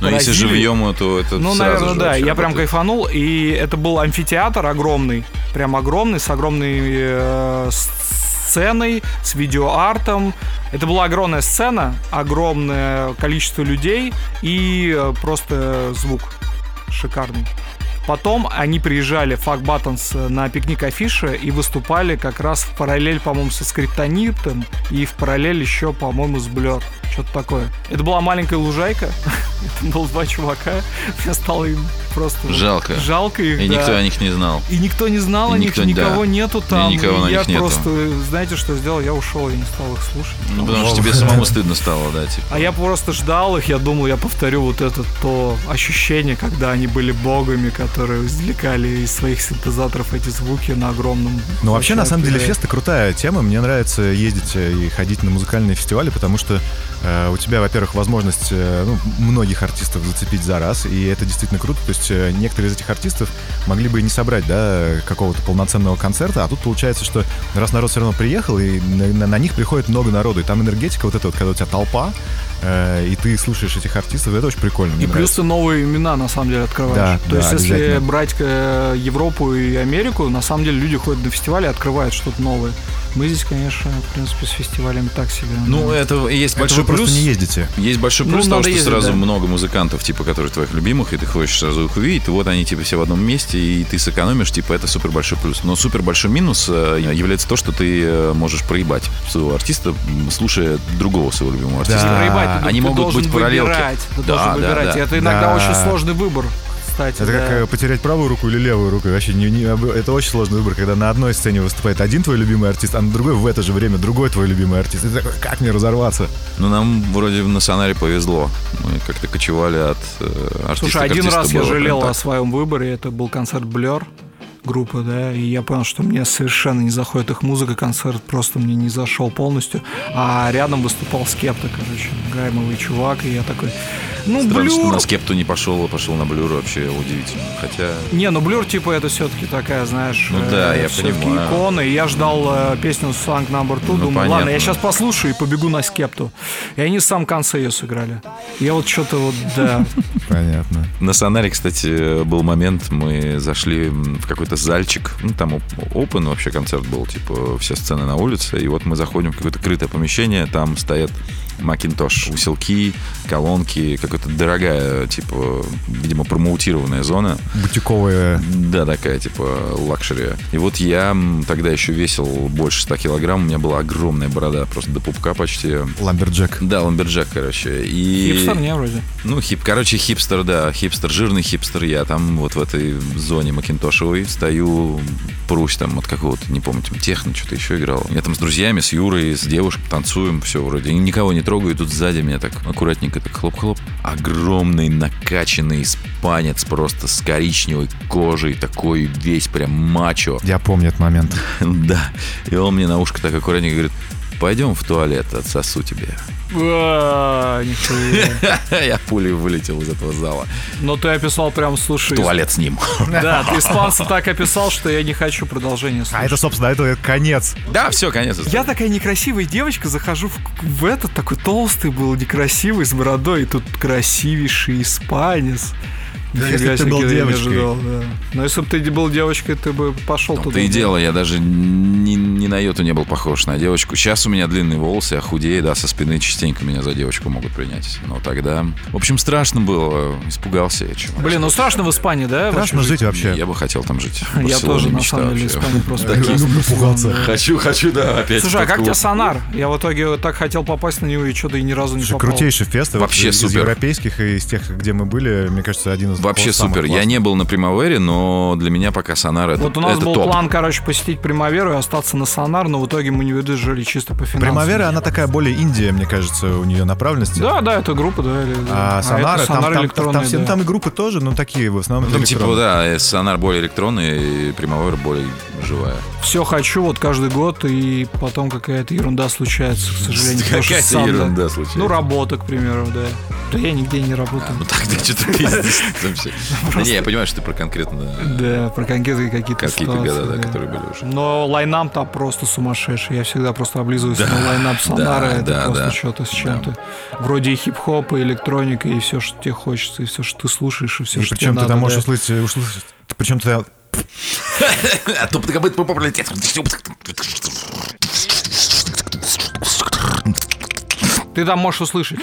Speaker 1: Но если
Speaker 2: поразили.
Speaker 1: живьем, то это
Speaker 2: ну, наверное, да. Я прям кайфанул, и это был амфитеатр огромный, прям огромный, с огромной э, сценой, с видеоартом. Это была огромная сцена, огромное количество людей и э, просто звук шикарный. Потом они приезжали, Fuck Buttons, на пикник афиша и выступали как раз в параллель, по-моему, со Скриптонитом и в параллель еще, по-моему, с Blur. Что-то такое. Это была маленькая лужайка. (laughs) Это было два чувака. Мне стало им просто
Speaker 1: Жалко.
Speaker 2: жалко их.
Speaker 1: И
Speaker 2: да.
Speaker 1: никто о них не знал.
Speaker 2: И никто не знал
Speaker 1: И
Speaker 2: о них,
Speaker 1: никто-
Speaker 2: никого
Speaker 1: да.
Speaker 2: нету там.
Speaker 1: никого на
Speaker 2: я
Speaker 1: них нету.
Speaker 2: просто, знаете, что сделал? Я ушел, я не стал их слушать.
Speaker 1: Ну, потому что тебе самому стыдно стало, да, типа.
Speaker 2: А я просто ждал их, я думал, я повторю вот это то ощущение, когда они были богами, которые извлекали из своих синтезаторов эти звуки на огромном...
Speaker 3: Ну, вообще, на самом деле, фесты крутая тема. Мне нравится ездить э, и ходить на музыкальные фестивали, потому что у тебя, во-первых, возможность э, ну, многих артистов зацепить за раз, и это действительно круто. То есть э, некоторые из этих артистов могли бы и не собрать, да, какого-то полноценного концерта, а тут получается, что раз народ все равно приехал, и на, на- на них приходит много народу, и там энергетика вот эта вот, когда у тебя толпа, э, и ты слушаешь этих артистов, это очень прикольно.
Speaker 2: И плюс ты новые имена, на самом деле, открываешь.
Speaker 3: Да,
Speaker 2: То
Speaker 3: да,
Speaker 2: есть, если брать э, Европу и Америку, на самом деле люди ходят на фестивали и открывают что-то новое. Мы здесь, конечно, в принципе, с фестивалями так себе.
Speaker 1: Ну, это и есть
Speaker 3: Это
Speaker 1: большой
Speaker 3: вы просто
Speaker 1: плюс.
Speaker 3: не ездите.
Speaker 1: Есть большой
Speaker 2: Ну,
Speaker 1: плюс того,
Speaker 2: надо
Speaker 1: что
Speaker 2: ездить,
Speaker 1: сразу
Speaker 2: да.
Speaker 1: много музыкантов, типа, которые твоих любимых, и ты хочешь сразу их увидеть, и вот они, типа, все в одном месте, и ты сэкономишь, типа, это супер большой плюс. Но супер большой минус э, является то, что ты э, можешь проебать своего артиста, слушая другого своего любимого артиста.
Speaker 3: Да.
Speaker 2: проебать, ты,
Speaker 1: Они
Speaker 2: ты
Speaker 1: могут быть параллелки.
Speaker 2: выбирать. Ты
Speaker 1: Да,
Speaker 2: должен
Speaker 1: да,
Speaker 2: выбирать.
Speaker 1: да.
Speaker 2: И это иногда
Speaker 3: Да.
Speaker 2: очень сложный выбор, кстати.
Speaker 3: Это
Speaker 2: да.
Speaker 3: как э, потерять правую руку или левую руку. Вообще не, не это очень сложный выбор, когда на одной сцене выступает один твой любимый артист, а на другой в это же время другой твой любимый артист. И ты такой, как мне разорваться?
Speaker 1: Ну, нам вроде на Сонаре повезло. Мы как-то кочевали от э, артиста
Speaker 2: Слушай, один раз я жалел о своем выборе. Это был концерт Blur группы, да, и я понял, что мне совершенно не заходит их музыка, концерт просто мне не зашел полностью, а рядом выступал Skepta, короче, grime овый чувак, и я такой, ну,
Speaker 1: Странно, что
Speaker 2: Blur,
Speaker 1: на Skepta у не пошел, а пошел на Blur вообще удивительно. Хотя...
Speaker 2: Не, ну Blur, типа, это все-таки такая, знаешь,
Speaker 1: Ну да, я
Speaker 2: все-таки
Speaker 1: понимаю.
Speaker 2: икона. И я ждал э, песню Song Number 2,
Speaker 1: Ну,
Speaker 2: думаю, ладно,
Speaker 1: понятно.
Speaker 2: я сейчас послушаю и побегу на Skepta у. И они в самом конце ее сыграли. Я вот что-то вот, да.
Speaker 3: Понятно.
Speaker 1: На Сонаре, кстати, был момент, мы зашли в какой-то зальчик, ну, там open вообще концерт был, типа, все сцены на улице, и вот мы заходим в какое-то крытое помещение, там стоят McIntosh, усилки, колонки, какая-то дорогая, типа, видимо, промоутированная зона.
Speaker 3: Бутиковая.
Speaker 1: Да, такая, типа, luxury. И вот я тогда еще весил больше 100 килограмм, у меня была огромная борода, просто до пупка почти.
Speaker 3: Lumberjack.
Speaker 1: Да, lumberjack, короче. И...
Speaker 2: Хипстер, не, вроде.
Speaker 1: Ну, хип, короче, хипстер, да, хипстер, жирный хипстер. Я там вот в этой зоне McIntosh евой стою, прусь там от какого-то, не помню, там техно, что-то еще играл. Я там с друзьями, с Юрой, с девушкой танцуем, все вроде. И никого не трогаю, тут сзади меня так аккуратненько так хлоп-хлоп. Огромный накачанный испанец просто с коричневой кожей, такой весь прям мачо.
Speaker 3: Я помню этот момент. (laughs)
Speaker 1: Да. И он мне на ушко так аккуратненько говорит, пойдем в туалет, отсосу тебе.
Speaker 2: А, нихуя. (laughs)
Speaker 1: Я пулей вылетел из этого зала.
Speaker 2: Но ты описал прям, слушай...
Speaker 1: Туалет с ним.
Speaker 2: Да, (laughs) ты испанца так описал, что я не хочу продолжения
Speaker 3: А
Speaker 2: слушать.
Speaker 3: это, собственно, это конец.
Speaker 1: Да, все, конец.
Speaker 2: Я такая некрасивая девочка, захожу в, в этот такой толстый был, некрасивый, с бородой, и тут красивейший испанец.
Speaker 3: Да, если бы ты был девочкой.
Speaker 2: ожидал, да. Но если бы ты был девочкой, ты бы пошел
Speaker 1: Ну,
Speaker 2: туда.
Speaker 1: то и дело, я даже ни, ни на йоту не был похож на девочку. Сейчас у меня длинные волосы, я худею, да, со спины частенько меня за девочку могут принять. Но тогда... В общем, страшно было, испугался я чего.
Speaker 2: Блин, ну страшно в Испании, да?
Speaker 3: Страшно жить вообще.
Speaker 1: Я бы хотел там жить. (laughs)
Speaker 2: Я тоже, на самом деле. Испанию просто
Speaker 3: люблю пугаться.
Speaker 1: Хочу, хочу, да, опять.
Speaker 2: Слушай, а как тебе Сонар? Я в итоге так хотел попасть на него и что-то и ни разу не попал.
Speaker 3: крутейший фест.
Speaker 1: Вообще
Speaker 3: из
Speaker 1: супер.
Speaker 3: европейских и из тех, где мы были, мне кажется, один из
Speaker 1: Вообще супер. Я не был на Примавере, но для меня пока Сонар это,
Speaker 2: Вот у нас
Speaker 1: это
Speaker 2: был
Speaker 1: топ.
Speaker 2: план, короче, посетить Примаверу и остаться на Сонар, но в итоге мы не выдержали чисто по финансам.
Speaker 3: Примавера, она такая более Индия, мне кажется, у нее направленности.
Speaker 2: Да, да, это группа, да. или-
Speaker 3: А Сонара, там, там, там, все-
Speaker 2: да.
Speaker 3: там и группы тоже, но такие в основном.
Speaker 1: Ну, типа, да, Сонар более электронный, и Примавера более живая.
Speaker 2: Все хочу вот каждый год, и потом какая-то ерунда случается, к сожалению. (laughs)
Speaker 1: Какая-то ерунда случается.
Speaker 2: Ну, работа, к примеру, да. Да я нигде не работаю.
Speaker 1: Ну тогда что-то пиздишь вообще. (laughs) Да не, я понимаю, что ты про конкретно
Speaker 2: Да, про конкретные какие-то
Speaker 1: какие-то года, да, которые были уже.
Speaker 2: Но лайнап там просто сумасшедший. Я всегда просто облизываюсь на лайнап Сонара. это просто что-то с чем-то. Вроде и хип-хоп, и электроника, и все, что тебе хочется, и все, что ты слушаешь, и все,
Speaker 3: И
Speaker 2: что
Speaker 3: причем
Speaker 2: тебе
Speaker 3: ты там
Speaker 2: надо,
Speaker 3: можешь услышать причем ты (laughs)
Speaker 1: А то будет популяритет.
Speaker 2: Ты там можешь услышать.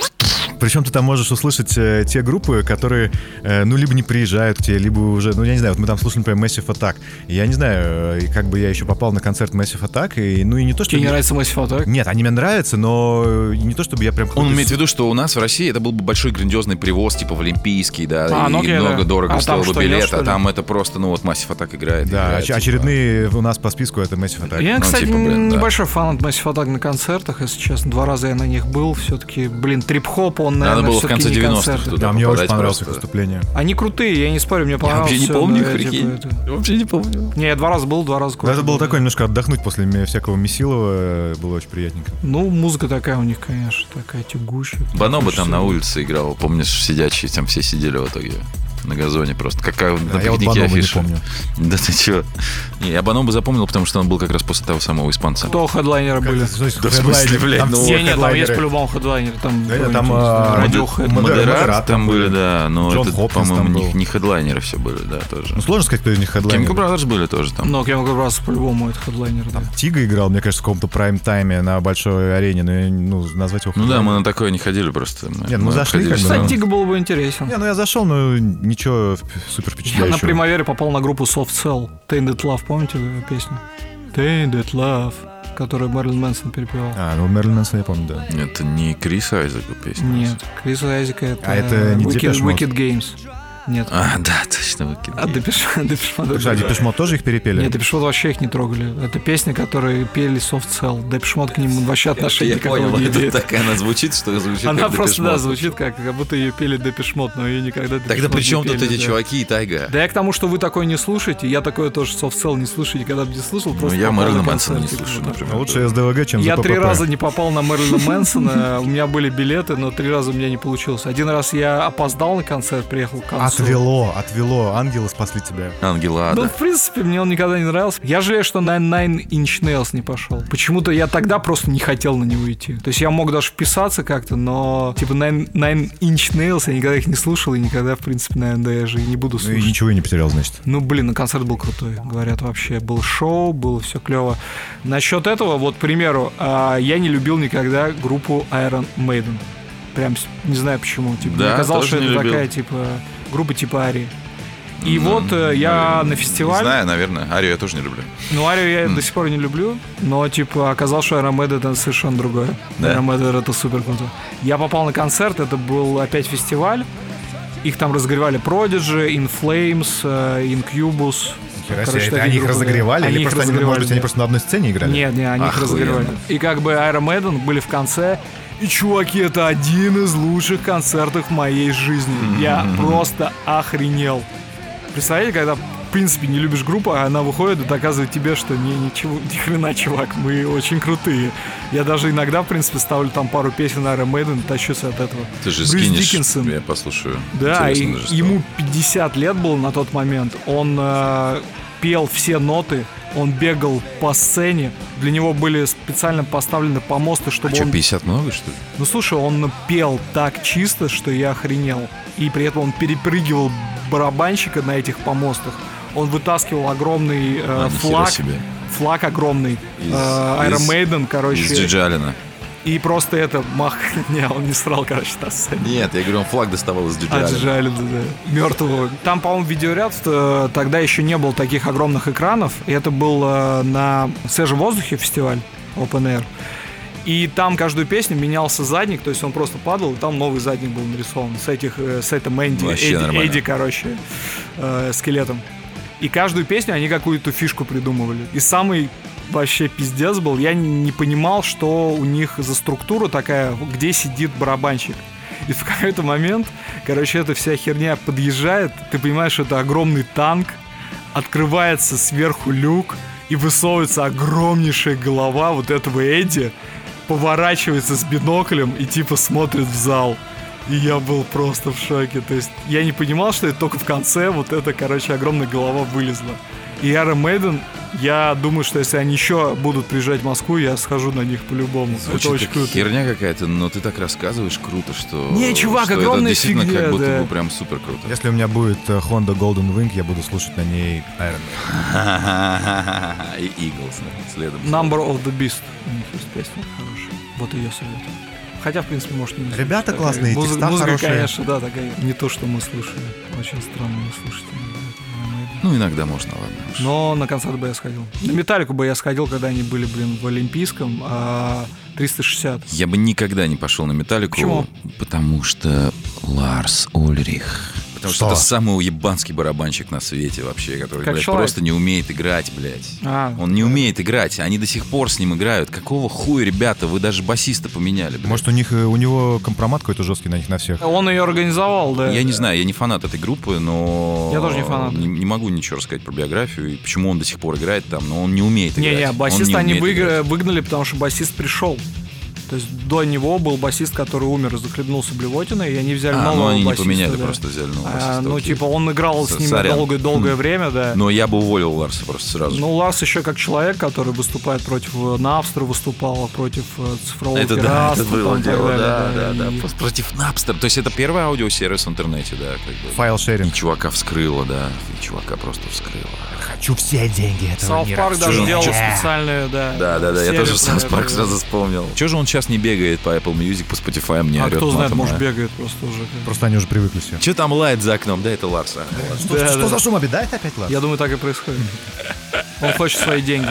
Speaker 3: Причем ты там можешь услышать э, те группы, которые, э, ну, либо не приезжают к тебе, либо уже, ну, я не знаю, вот мы там слушали, например, Massive Attack. Я не знаю, э, как бы я еще попал на концерт Massive Attack, и, ну, и не то, что...
Speaker 2: Тебе не нравится Massive Attack?
Speaker 3: Нет, они мне нравятся, но э, не то, чтобы я прям...
Speaker 1: Он имеет в виду, что у нас в России это был бы большой грандиозный привоз, типа в Олимпийский, да,
Speaker 2: А,
Speaker 1: и
Speaker 2: ну окей,
Speaker 1: много
Speaker 2: да.
Speaker 1: дорого
Speaker 2: А
Speaker 1: стоил
Speaker 2: там
Speaker 1: бы билет, а там это просто, ну вот Массив Атак играет.
Speaker 3: Да,
Speaker 1: играет,
Speaker 3: оч-
Speaker 1: типа.
Speaker 3: очередные у нас по списку это Massive Attack.
Speaker 2: Я,
Speaker 1: Ну,
Speaker 2: кстати,
Speaker 1: типа, блин, да.
Speaker 2: небольшой фанат Massive Attack на концертах, если честно. Два раза я на них был. Все-таки, блин, трип-хоп, он,
Speaker 1: Надо
Speaker 2: наверное,
Speaker 1: было в
Speaker 2: все-таки
Speaker 1: конце
Speaker 2: не
Speaker 1: 90-х
Speaker 2: концерты.
Speaker 1: туда
Speaker 3: Да, мне очень понравилось их выступление.
Speaker 2: Они крутые, я не спорю, мне
Speaker 1: Я
Speaker 2: понравилось.
Speaker 1: вообще не помню
Speaker 2: но
Speaker 1: их,
Speaker 2: я,
Speaker 1: прикинь.
Speaker 2: типа, это-
Speaker 1: Вообще не помню.
Speaker 2: Не, я два раза был, два раза круто
Speaker 3: это было такое немножко отдохнуть после всякого Месилова, было очень приятненько.
Speaker 2: Ну, музыка такая у них, конечно, такая тягучая.
Speaker 1: Баноба там на улице играл, помнишь, сидячие, там все сидели в итоге на газоне просто. Какая на
Speaker 3: А я вот Баноба не помню. (laughs)
Speaker 1: Да ты чё? Не, я Баноба запомнил, потому что он был как раз после того самого испанца.
Speaker 2: Кто хедлайнеры были?
Speaker 1: Да в смысле, блядь,
Speaker 3: Там
Speaker 1: ну,
Speaker 2: нет, там есть по-любому хедлайнеры. Там,
Speaker 3: Да там, а. Модер-
Speaker 1: Модерат там были, да, но
Speaker 3: Джон
Speaker 1: это, по-моему, не, хедлайнеры все были, да, тоже.
Speaker 3: Ну, сложно сказать, кто из них хедлайнер.
Speaker 1: Chemical Brothers были тоже там.
Speaker 2: Ну, Chemical Brothers по-любому это хедлайнер, да.
Speaker 3: Тига играл, мне кажется, в каком-то прайм-тайме на большой арене, но я, ну, назвать его
Speaker 1: Ну да, мы на такое не ходили просто.
Speaker 3: Нет, мы зашли как ну.
Speaker 2: Кстати, Тига было бы интересен.
Speaker 3: Не, ну я зашел, но ничего супер
Speaker 2: Я
Speaker 3: впечатляющего.
Speaker 2: на Примавере попал на группу Soft Cell. Tainted Love, помните эту песню? Tainted Love, которую Мерлин Мэнсон перепевал.
Speaker 3: А, ну Мерлин Мэнсон я помню, да.
Speaker 1: Это не Крис Айзека песня.
Speaker 2: Нет, Крис Айзека это,
Speaker 3: А это не
Speaker 2: Wicked? Wicked Games. Нет.
Speaker 1: А, да, точно, выкидывай.
Speaker 2: А Depeche (laughs) Depeche Mode это-
Speaker 3: Слушай, а Depeche Mode тоже их перепели?
Speaker 2: Нет, Depeche Mode вообще их не трогали. Это песня, которые пели Soft Cell. Depeche Mode к ним вообще отношения
Speaker 1: Я
Speaker 2: никакого
Speaker 1: понял,
Speaker 2: не имеет.
Speaker 1: такая она звучит, что звучит
Speaker 2: Она просто, да, звучит как, как будто ее пели Depeche Mode, но ее никогда
Speaker 1: Тогда при чем тут эти
Speaker 2: да.
Speaker 1: чуваки и Тайга?
Speaker 2: Да я к тому, что вы такое не слушаете, я такое тоже Soft Cell не слушаю, никогда бы не слушал.
Speaker 1: Ну,
Speaker 2: Просто
Speaker 1: я Мэрилина
Speaker 2: на
Speaker 1: Мэнсона не слушаю, например.
Speaker 3: Лучше СДВГ, чем
Speaker 2: Я три раза не попал на Мэрилина Мэнсона, (laughs) у меня были билеты, но три раза у меня не получилось. Один раз я опоздал на концерт, приехал к концу.
Speaker 3: Отвело, отвело. Ангелы спасли тебя.
Speaker 1: Ангела
Speaker 2: Ну,
Speaker 1: Ада.
Speaker 2: в принципе, мне он никогда не нравился. Я жалею, что на Nine Inch Nails не пошел. Почему-то я тогда просто не хотел на него идти. То есть я мог даже вписаться как-то, но типа Nine, Nine Inch Nails я никогда их не слушал и никогда, в принципе, наверное, даже и не буду
Speaker 3: Ну и
Speaker 2: слушать.
Speaker 3: ничего и не потерял, значит.
Speaker 2: Ну, блин, ну концерт был крутой, говорят, вообще. Был шоу, было все клево. Насчет этого, вот, к примеру, а, я не любил никогда группу Iron Maiden. Прям не знаю почему. Типа,
Speaker 1: Да,
Speaker 2: мне казалось, что это
Speaker 1: любил.
Speaker 2: такая, типа, группа типа Ари. И
Speaker 1: Ну,
Speaker 2: вот э, я на
Speaker 1: Не
Speaker 2: фестиваль...
Speaker 1: знаю, наверное. Арию я тоже не люблю.
Speaker 2: Ну, Арию я
Speaker 1: М.
Speaker 2: до сих пор не люблю, но, типа, оказалось, что Iron Maiden это совершенно другое.
Speaker 1: Да?
Speaker 2: Iron Maiden это супер круто. Я попал на концерт, это был опять фестиваль. Их там разогревали Prodigy, In Flames, э, Incubus.
Speaker 3: Хера
Speaker 2: Короче,
Speaker 3: это они их
Speaker 2: группы,
Speaker 3: разогревали?
Speaker 2: Они
Speaker 3: Или
Speaker 2: их
Speaker 3: просто, они, может
Speaker 2: разогревали,
Speaker 3: быть, они просто на одной сцене играли?
Speaker 2: Нет, не, они их
Speaker 1: Охуенно.
Speaker 2: разогревали. И как бы Iron Maiden были в конце. И, чуваки, это один из лучших концертов моей жизни. Я просто охренел. Представляете, когда в принципе не любишь группу, а она выходит и доказывает тебе, что не, ничего, ни хрена, чувак, мы очень крутые. Я даже иногда, в принципе, ставлю там пару песен на Iron Maiden, тащусь от этого.
Speaker 1: Ты же
Speaker 2: Брюс
Speaker 1: скинешь,
Speaker 2: Диккенсон.
Speaker 1: я послушаю.
Speaker 2: Да, и
Speaker 1: даже
Speaker 2: ему 50 лет было на тот момент. Он э, пел все ноты, он бегал по сцене. Для него были специально поставлены помосты,
Speaker 1: А
Speaker 2: чтобы
Speaker 1: что,
Speaker 2: он...
Speaker 1: 50 много, что ли?
Speaker 2: Ну слушай, он пел так чисто, что я охренел. И при этом он перепрыгивал барабанщика на этих помостах. Он вытаскивал огромный э,
Speaker 1: А,
Speaker 2: флаг,
Speaker 1: себе.
Speaker 2: флаг огромный,
Speaker 1: Из-
Speaker 2: э, Iron Maiden, короче,
Speaker 1: Из Джиджи Аллена.
Speaker 2: И просто это мах, (laughs) не, он не срал, короче, на сцене.
Speaker 1: Нет, я говорю, он флаг доставал из Джиджи Аллена.
Speaker 2: Отжали, да, да. Мертвого. Там, по-моему, видеоряд э, тогда еще не было таких огромных экранов. И это был э, на свежем воздухе фестиваль Open Air. И там каждую песню менялся задник, то есть он просто падал, и там новый задник был нарисован с этих, э, с этим Энди,
Speaker 1: Вообще
Speaker 2: Эдди,
Speaker 1: нормально.
Speaker 2: Эдди, короче, э, скелетом. И каждую песню они какую-то фишку придумывали. И самый вообще пиздец был. Я не понимал, что у них за структура такая, где сидит барабанщик. И в какой-то момент, короче, эта вся херня подъезжает, ты понимаешь, это огромный танк, открывается сверху люк, и высовывается огромнейшая голова вот этого Эдди, поворачивается с биноклем и типа смотрит в зал. И я был просто в шоке. То есть я не понимал, что это только в конце вот эта, короче, огромная голова вылезла. И Iron Maiden, я думаю, что если они еще будут приезжать в Москву, я схожу на них по-любому. Это очень
Speaker 1: как
Speaker 2: круто.
Speaker 1: херня какая-то, но ты так рассказываешь круто, что...
Speaker 2: Не, чувак,
Speaker 1: что
Speaker 2: огромная
Speaker 1: это действительно
Speaker 2: фигня,
Speaker 1: как будто
Speaker 2: да.
Speaker 1: бы прям супер круто.
Speaker 3: Если у меня будет э, Honda Golden Wing, я буду слушать на ней Iron Man. (laughs)
Speaker 1: И Eagles, следом.
Speaker 2: Number of the Beast. У них есть песня хорошая. Вот ее советую. Хотя, в принципе, может, не
Speaker 3: Ребята
Speaker 2: Такая
Speaker 3: классные,
Speaker 2: музы-
Speaker 3: текста
Speaker 2: музыка,
Speaker 3: хорошие.
Speaker 2: конечно, да, такая. Не то, что мы слушали. Очень странно не слушать.
Speaker 1: Ну, иногда можно, ладно. уж.
Speaker 2: Но на концерт бы я сходил. На Металлику бы я сходил, когда они были, блин, в Олимпийском, а 360.
Speaker 1: Я бы никогда не пошел на Металлику.
Speaker 2: Почему?
Speaker 1: Потому что Ларс Ульрих. Потому что,
Speaker 3: Что?
Speaker 1: это самый уебанский барабанщик на свете вообще, который,
Speaker 2: Как
Speaker 1: блядь,
Speaker 2: человек.
Speaker 1: просто не умеет играть, блядь.
Speaker 2: А,
Speaker 1: Он не умеет играть, они до сих пор с ним играют. Какого хуя, ребята, вы даже басиста поменяли, блядь.
Speaker 3: Может, у них э, у него компромат какой-то жесткий на них на всех.
Speaker 2: Он ее организовал, да.
Speaker 1: Я не знаю, я не фанат этой группы, но...
Speaker 2: Я тоже не фанат.
Speaker 1: Не, не могу ничего рассказать про биографию и почему он до сих пор играет там, но он не умеет играть.
Speaker 2: Не-не,
Speaker 1: Он
Speaker 2: басиста
Speaker 1: не
Speaker 2: они
Speaker 1: умеет
Speaker 2: выигра-
Speaker 1: играть.
Speaker 2: выгнали, потому что басист пришел. То есть до него был басист, который умер и захлебнулся блевотиной, и они взяли
Speaker 1: А,
Speaker 2: нового
Speaker 1: ну они не
Speaker 2: басиста,
Speaker 1: поменяли,
Speaker 2: да.
Speaker 1: просто взяли нового
Speaker 2: А,
Speaker 1: басиста,
Speaker 2: ну,
Speaker 1: окей.
Speaker 2: типа, он играл с
Speaker 1: С-
Speaker 2: ними долгое-долгое
Speaker 1: Хм.
Speaker 2: время, да.
Speaker 1: Но я бы уволил Ларса просто сразу.
Speaker 2: Ну, Ларс еще как человек, который выступает против э, Напстера, выступал против э, цифрового
Speaker 1: это да, это было
Speaker 2: там,
Speaker 1: дело,
Speaker 2: далее,
Speaker 1: да, да, да.
Speaker 2: и-
Speaker 1: Против Napster. То есть это первый аудиосервис в интернете, да, как бы.
Speaker 3: Файл
Speaker 1: И
Speaker 3: шеринг.
Speaker 1: чувака вскрыло, да. И чувака просто вскрыло.
Speaker 3: Хочу все деньги этого
Speaker 2: Сауth Парк даже делал специальную, да.
Speaker 1: Да, да, да, я тоже
Speaker 2: это,
Speaker 1: Парк сразу вспомнил. Чего же он сейчас не бегает по Apple Music, по Spotify, мне
Speaker 2: А кто знает,
Speaker 1: матом,
Speaker 2: может,
Speaker 1: а?
Speaker 2: бегает просто уже.
Speaker 3: Просто они уже привыкли все.
Speaker 1: Че там лает за окном? Да, это Ларса.
Speaker 3: Что, за шум обедает опять, Ларс?
Speaker 2: Я думаю, так и происходит. Он хочет свои деньги.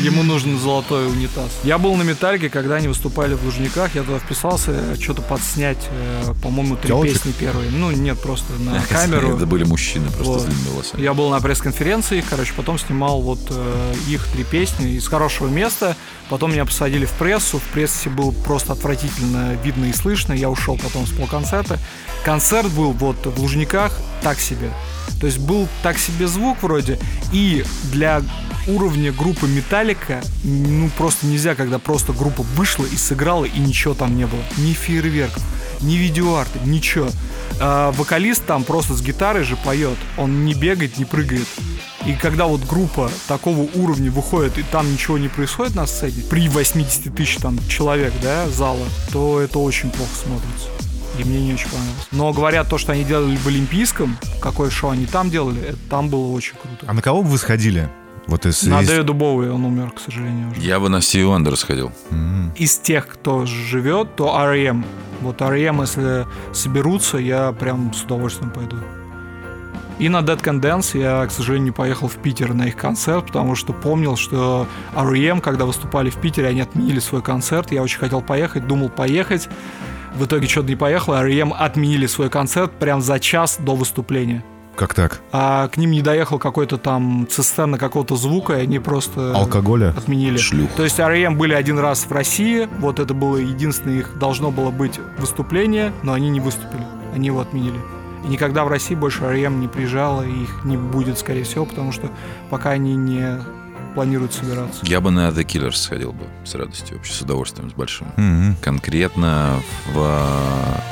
Speaker 2: Ему нужен золотой унитаз. Я был на Металлике, когда они выступали в Лужниках. Я туда вписался что-то подснять, э, по-моему, три
Speaker 3: Тёлочек?
Speaker 2: песни первые. Ну, нет, просто на камеру.
Speaker 1: Это были мужчины просто
Speaker 2: Вот.
Speaker 1: с длинными волосами.
Speaker 2: Я был на пресс-конференции, короче, потом снимал вот э, их три песни из хорошего места. Потом меня посадили в прессу. В прессе было просто отвратительно видно и слышно. Я ушел потом с полконцерта. Концерт был вот в Лужниках так себе. То есть был так себе звук вроде. И для уровня группы Металлика, ну просто нельзя, когда просто группа вышла и сыграла, и ничего там не было. Ни фейерверков, ни видеоарта, ничего. А, вокалист там просто с гитарой же поет. Он не бегает, не прыгает. И когда вот группа такого уровня выходит, и там ничего не происходит на сцене, при 80 тысяч там человек, да, зала, то это очень плохо смотрится. И мне не очень понравилось. Но говорят, то, что они делали в Олимпийском, какое шоу они там делали, это там было очень круто.
Speaker 3: А на кого бы вы сходили? Вот из...
Speaker 2: На
Speaker 3: из-
Speaker 2: Дэвида Боуи он умер, к сожалению, уже.
Speaker 1: Я бы на Стиви Вандер сходил.
Speaker 3: М.
Speaker 2: Из тех, кто живет, то R.E.M. Вот R.E.M., если соберутся, я прям с удовольствием пойду. И на Dead Can Dance я, к сожалению, не поехал в Питер на их концерт, потому что помнил, что R.E.M., когда выступали в Питере, они отменили свой концерт. Я очень хотел поехать, думал поехать. В итоге что-то не поехал, R.E.M. отменили свой концерт прям за час до выступления.
Speaker 3: Как так?
Speaker 2: А к ним не доехал какой-то там цистерна какого-то звука, и они просто
Speaker 3: Алкоголя?
Speaker 2: отменили.
Speaker 1: Шлюх.
Speaker 2: То есть R.E.M. были один раз в России, вот это было единственное их должно было быть выступление, но они не выступили, они его отменили. И никогда в России больше R.E.M. не приезжала, и их не будет, скорее всего, потому что пока они не планируют собираться.
Speaker 1: Я бы на The Killers сходил бы с радостью, вообще с удовольствием, с большим.
Speaker 3: Мгм.
Speaker 1: Конкретно в...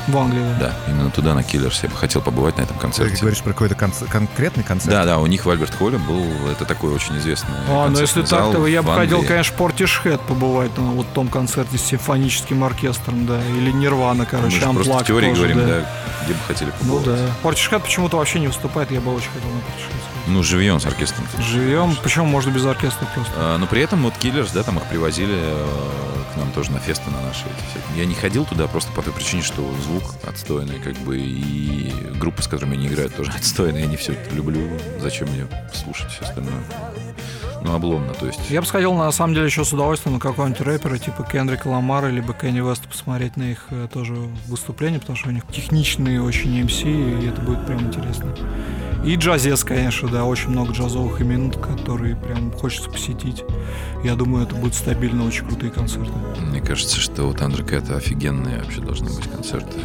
Speaker 2: В Англии, да.
Speaker 1: Да, именно туда, на Killers. Я бы хотел побывать на этом
Speaker 3: Ты
Speaker 1: концерте.
Speaker 3: говоришь про какой-то конц- конкретный концерт?
Speaker 1: Да, да, у них в Альберт Холле был, это такой очень известный
Speaker 2: А, ну если
Speaker 1: зал
Speaker 2: так, то я бы хотел, конечно, Portishead побывать на вот том концерте с симфоническим оркестром, да, или Нирвана,
Speaker 1: Мы
Speaker 2: короче,
Speaker 1: же просто в теории
Speaker 2: тоже,
Speaker 1: говорим,
Speaker 2: да.
Speaker 1: да, где бы хотели
Speaker 2: Ну
Speaker 1: побывать.
Speaker 2: да. Portishead почему-то вообще не выступает, я бы очень хотел на Portishead.
Speaker 1: Ну, живьем с оркестром.
Speaker 2: Живем, почему можно без оркестра просто?
Speaker 1: А, Но при этом вот Киллерс, да, там их привозили э, к нам тоже на фесты на наши эти всякие. Я не ходил туда просто по той причине, что звук отстойный, как бы, и группы, с которыми они играют, тоже (laughs) отстойные. Я не все это люблю. Зачем мне слушать все остальное? Ну, обломно, то есть...
Speaker 2: Я бы сходил, на самом деле, еще с удовольствием на какого-нибудь рэпера, типа Кендрика Ламара, либо Кенни Веста, посмотреть на их э, тоже выступления, потому что у них техничные очень MC, и это будет прям интересно. И джазец, конечно, да, очень много джазовых имен, которые прям хочется посетить. Я думаю, это будут стабильно очень крутые концерты.
Speaker 1: Мне кажется, что у Thundercat офигенные вообще должны быть концерты.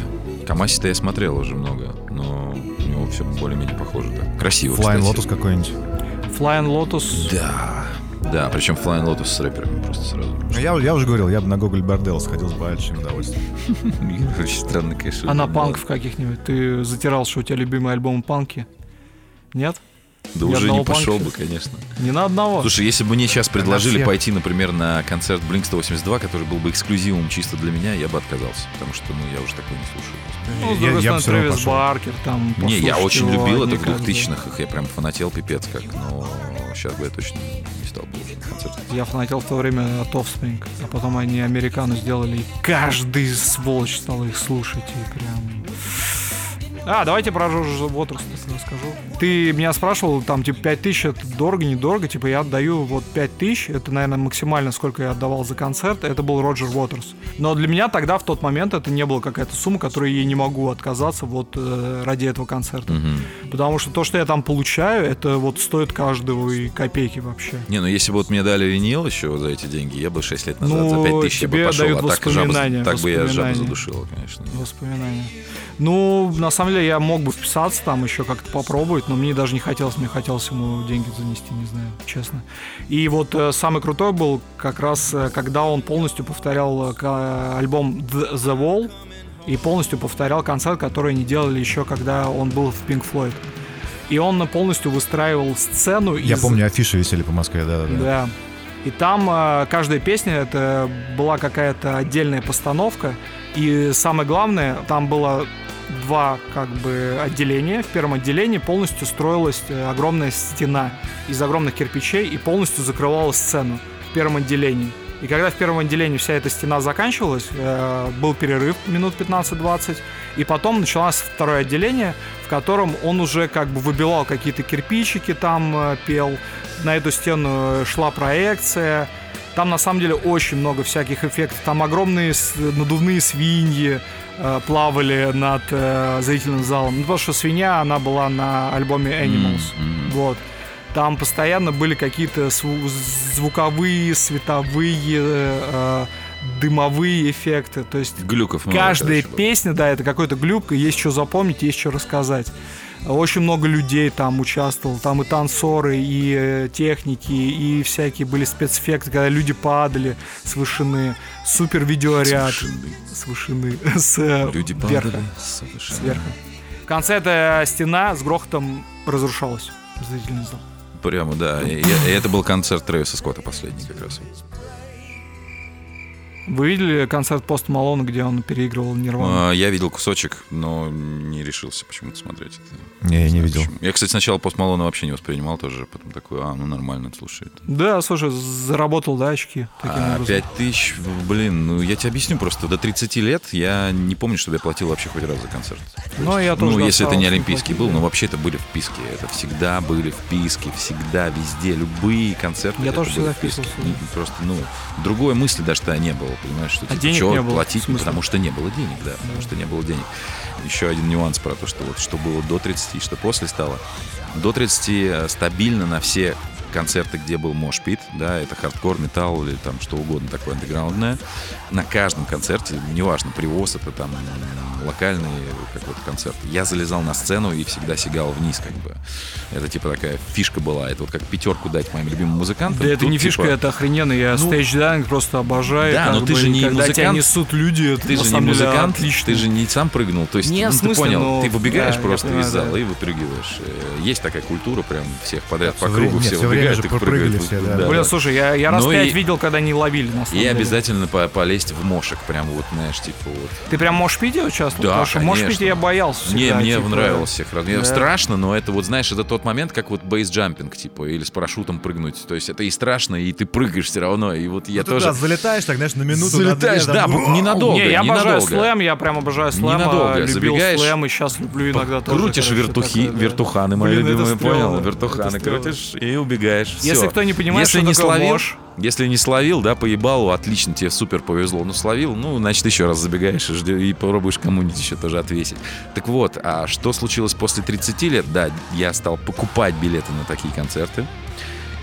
Speaker 1: Камаси-то я смотрел уже много, но у него все более-менее похоже так. Красиво,
Speaker 3: Flying
Speaker 1: кстати.
Speaker 3: Lotus какой-нибудь.
Speaker 2: Flying Lotus.
Speaker 1: Да. Да, причем Flying Lotus с рэперами просто сразу.
Speaker 3: Ну, Я, я уже говорил, я бы на Гоголь Бордел сходил с большим удовольствием. (laughs)
Speaker 1: Очень странно, конечно.
Speaker 2: А на панков каких-нибудь? Ты затирал, что у тебя любимый альбом панки? Нет?
Speaker 1: Да
Speaker 2: Ни
Speaker 1: уже не пошел
Speaker 2: панка?
Speaker 1: бы, конечно.
Speaker 2: Ни на одного.
Speaker 1: Слушай, если бы мне сейчас предложили
Speaker 3: всех.
Speaker 1: пойти, например, на концерт Blink 182, который был бы эксклюзивом чисто для меня, я бы отказался, потому что, ну, я уже такое не слушаю.
Speaker 2: Ну, с
Speaker 3: Я-
Speaker 2: другой
Speaker 3: я бы
Speaker 2: стороны,
Speaker 3: равно
Speaker 2: Трэвис. Баркер, там,
Speaker 1: Не, я очень
Speaker 2: его,
Speaker 1: любил это в
Speaker 2: как бы-
Speaker 1: 2000-х, их я прям фанател пипец как, но сейчас бы я точно не стал бы уже на концерт.
Speaker 2: Я фанател в то время от Offspring, а потом они американу сделали, и каждый сволочь стал их слушать, и прям... А, давайте про Жоржа Уотерса расскажу. Ты меня спрашивал, там, типа, 5 тысяч это дорого, недорого. Типа, я отдаю вот 5 тысяч, это, наверное, максимально, сколько я отдавал за концерт. Это был Роджер Уотерс. Но для меня тогда, в тот момент, это не была какая-то сумма, которой я не могу отказаться вот э, ради этого концерта.
Speaker 1: Мгм.
Speaker 2: Потому что то, что я там получаю, это вот стоит каждого и копейки вообще.
Speaker 1: Не, ну если бы вот мне дали винил еще за эти деньги, я бы 6 лет назад
Speaker 2: Ну,
Speaker 1: за 5 тысяч я бы пошел, а так, жаба, так бы я жабу
Speaker 2: воспоминания.
Speaker 1: задушил, конечно.
Speaker 2: Воспоминания. Ну, на самом деле, я мог бы вписаться там еще как-то попробовать, но мне даже не хотелось, мне хотелось ему деньги занести, не знаю, честно. И вот э, самый крутой был как раз, э, когда он полностью повторял э, альбом The Wall и полностью повторял концерт, который они делали еще, когда он был в Pink Floyd. И он полностью выстраивал сцену
Speaker 3: Я
Speaker 2: из-
Speaker 3: помню, афиши висели по Москве, да-да-да.
Speaker 2: да. И там э, каждая песня это была какая-то отдельная постановка. И самое главное, там было два как бы отделения. В первом отделении полностью строилась э, огромная стена из огромных кирпичей и полностью закрывала сцену в первом отделении. И когда в первом отделении вся эта стена заканчивалась, э, был перерыв минут 15-20, и потом началось второе отделение, в котором он уже как бы выбивал какие-то кирпичики, там э, пел, на эту стену шла проекция. Там на самом деле очень много всяких эффектов. Там огромные надувные свиньи э, плавали над э, зрительным залом. Ну, потому что свинья, она была на альбоме Animals.
Speaker 1: М.
Speaker 2: Вот. Там постоянно были какие-то звуковые, световые, э, дымовые эффекты. То есть
Speaker 1: Глюков много,
Speaker 2: каждая
Speaker 1: было.
Speaker 2: песня, да, это какой-то глюк, и есть что запомнить, есть что рассказать. Очень много людей там участвовало, там и танцоры, и э, техники, и всякие были спецэффекты, когда люди падали с вышины, супер видеоряд
Speaker 1: С вышины.
Speaker 2: с вышины, (laughs) с э,
Speaker 1: Люди
Speaker 2: верха,
Speaker 1: падали с вышины.
Speaker 2: сверху. В конце эта стена с грохотом разрушалась. Зрительный зал.
Speaker 1: Прямо, да. И, и это был концерт Трэвиса Скотта последний как раз.
Speaker 2: Вы видели концерт Пост Малона, где он переигрывал Нирвану?
Speaker 1: А, Я видел кусочек, но не решился почему-то смотреть это.
Speaker 3: Не, я не видел.
Speaker 1: почему. Я, кстати, сначала Пост Малона вообще не воспринимал тоже, потом такой, а, ну нормально, слушай. это.
Speaker 2: Да, слушай, заработал, да, очки?
Speaker 1: А,
Speaker 2: образом?
Speaker 1: 5 тысяч, блин, ну я тебе объясню просто. До 30 лет я не помню, чтобы я платил вообще хоть раз за концерт.
Speaker 2: Ну, я тоже
Speaker 1: Ну, если это не олимпийский был, но вообще это были вписки. Это всегда были вписки, всегда, везде, любые концерты.
Speaker 2: Я тоже всегда
Speaker 1: вписки.
Speaker 2: вписывался.
Speaker 1: Просто, ну, другой мысли даже тогда не было, понимаешь, что
Speaker 2: А
Speaker 1: типа, чё
Speaker 2: не было,
Speaker 1: платить, потому что не было денег, да, потому что не было денег. Еще один нюанс про то, что вот что было до 30 и что после стало. До 30 э, стабильно на все концерты, где был мошпит, да, это хардкор, металл или там что угодно такое андеграундное, на каждом концерте, неважно, привоз это там локальный какой-то концерт, я залезал на сцену и всегда сигал вниз, как бы. Это типа такая фишка была, это вот как пятерку дать моим любимым музыкантам.
Speaker 2: Да это
Speaker 1: Тут,
Speaker 2: не фишка,
Speaker 1: типа,
Speaker 2: это охрененно. Я
Speaker 1: Ну,
Speaker 2: stage diving просто обожаю.
Speaker 1: да, но ты
Speaker 2: бы,
Speaker 1: же не
Speaker 2: когда тебя
Speaker 1: музыкант.
Speaker 2: несут люди,
Speaker 1: Ты же не музыкант,
Speaker 2: отлично.
Speaker 1: ты же не сам прыгнул. То есть,
Speaker 2: Не,
Speaker 1: ну,
Speaker 2: в
Speaker 1: ты
Speaker 2: смысле,
Speaker 1: понял,
Speaker 2: ну,
Speaker 1: ты выбегаешь
Speaker 2: да,
Speaker 1: просто
Speaker 2: понимаю,
Speaker 1: из зала
Speaker 2: да.
Speaker 1: и выпрыгиваешь. Э, Есть такая культура, прям всех подряд по кругу все
Speaker 3: всё время же
Speaker 1: и прыгают.
Speaker 3: все, да.
Speaker 2: Блин, слушай, я, я раз
Speaker 1: Ну
Speaker 2: пять
Speaker 1: и-
Speaker 2: видел, когда они ловили, на самом
Speaker 1: И
Speaker 2: деле.
Speaker 1: обязательно по- полезть в мошек, прям вот, знаешь, типа вот.
Speaker 2: Ты прям Мошпите участвовал?
Speaker 1: Да,
Speaker 2: Потому что Мошпите я боялся
Speaker 1: Не,
Speaker 2: всегда,
Speaker 1: мне
Speaker 2: типа,
Speaker 1: нравилось всех
Speaker 2: да.
Speaker 1: страшно, но это вот, знаешь, это тот момент, как вот бейсджампинг, типа, или с парашютом прыгнуть. То есть это и страшно, и ты прыгаешь все равно. И вот я
Speaker 3: Ну, ты,
Speaker 1: тоже...
Speaker 3: да, залетаешь, так, знаешь, на минуту. на
Speaker 1: Залетаешь,
Speaker 3: две,
Speaker 1: да,
Speaker 3: там,
Speaker 1: ненадолго.
Speaker 2: Не, я обожаю слэм, я прям обожаю слэм.
Speaker 1: Ненадолго.
Speaker 2: Любил
Speaker 1: Забегаешь,
Speaker 2: слэм и сейчас люблю иногда тоже.
Speaker 1: Крутишь вертухи,
Speaker 2: да.
Speaker 1: вертуханы, мои любимые, понял? Вертуханы крутишь и убегаешь. Забегаешь. всё.
Speaker 2: Если кто не понимает,
Speaker 1: Если
Speaker 2: что
Speaker 1: не
Speaker 2: такое
Speaker 1: словил, Если не словил, да, поебалу, отлично, тебе супер повезло. Ну, словил, ну, значит, еще раз забегаешь и, ждё- и попробуешь кому-нибудь еще тоже отвесить. Так вот, а что случилось после 30 лет? Да, я стал покупать билеты на такие концерты.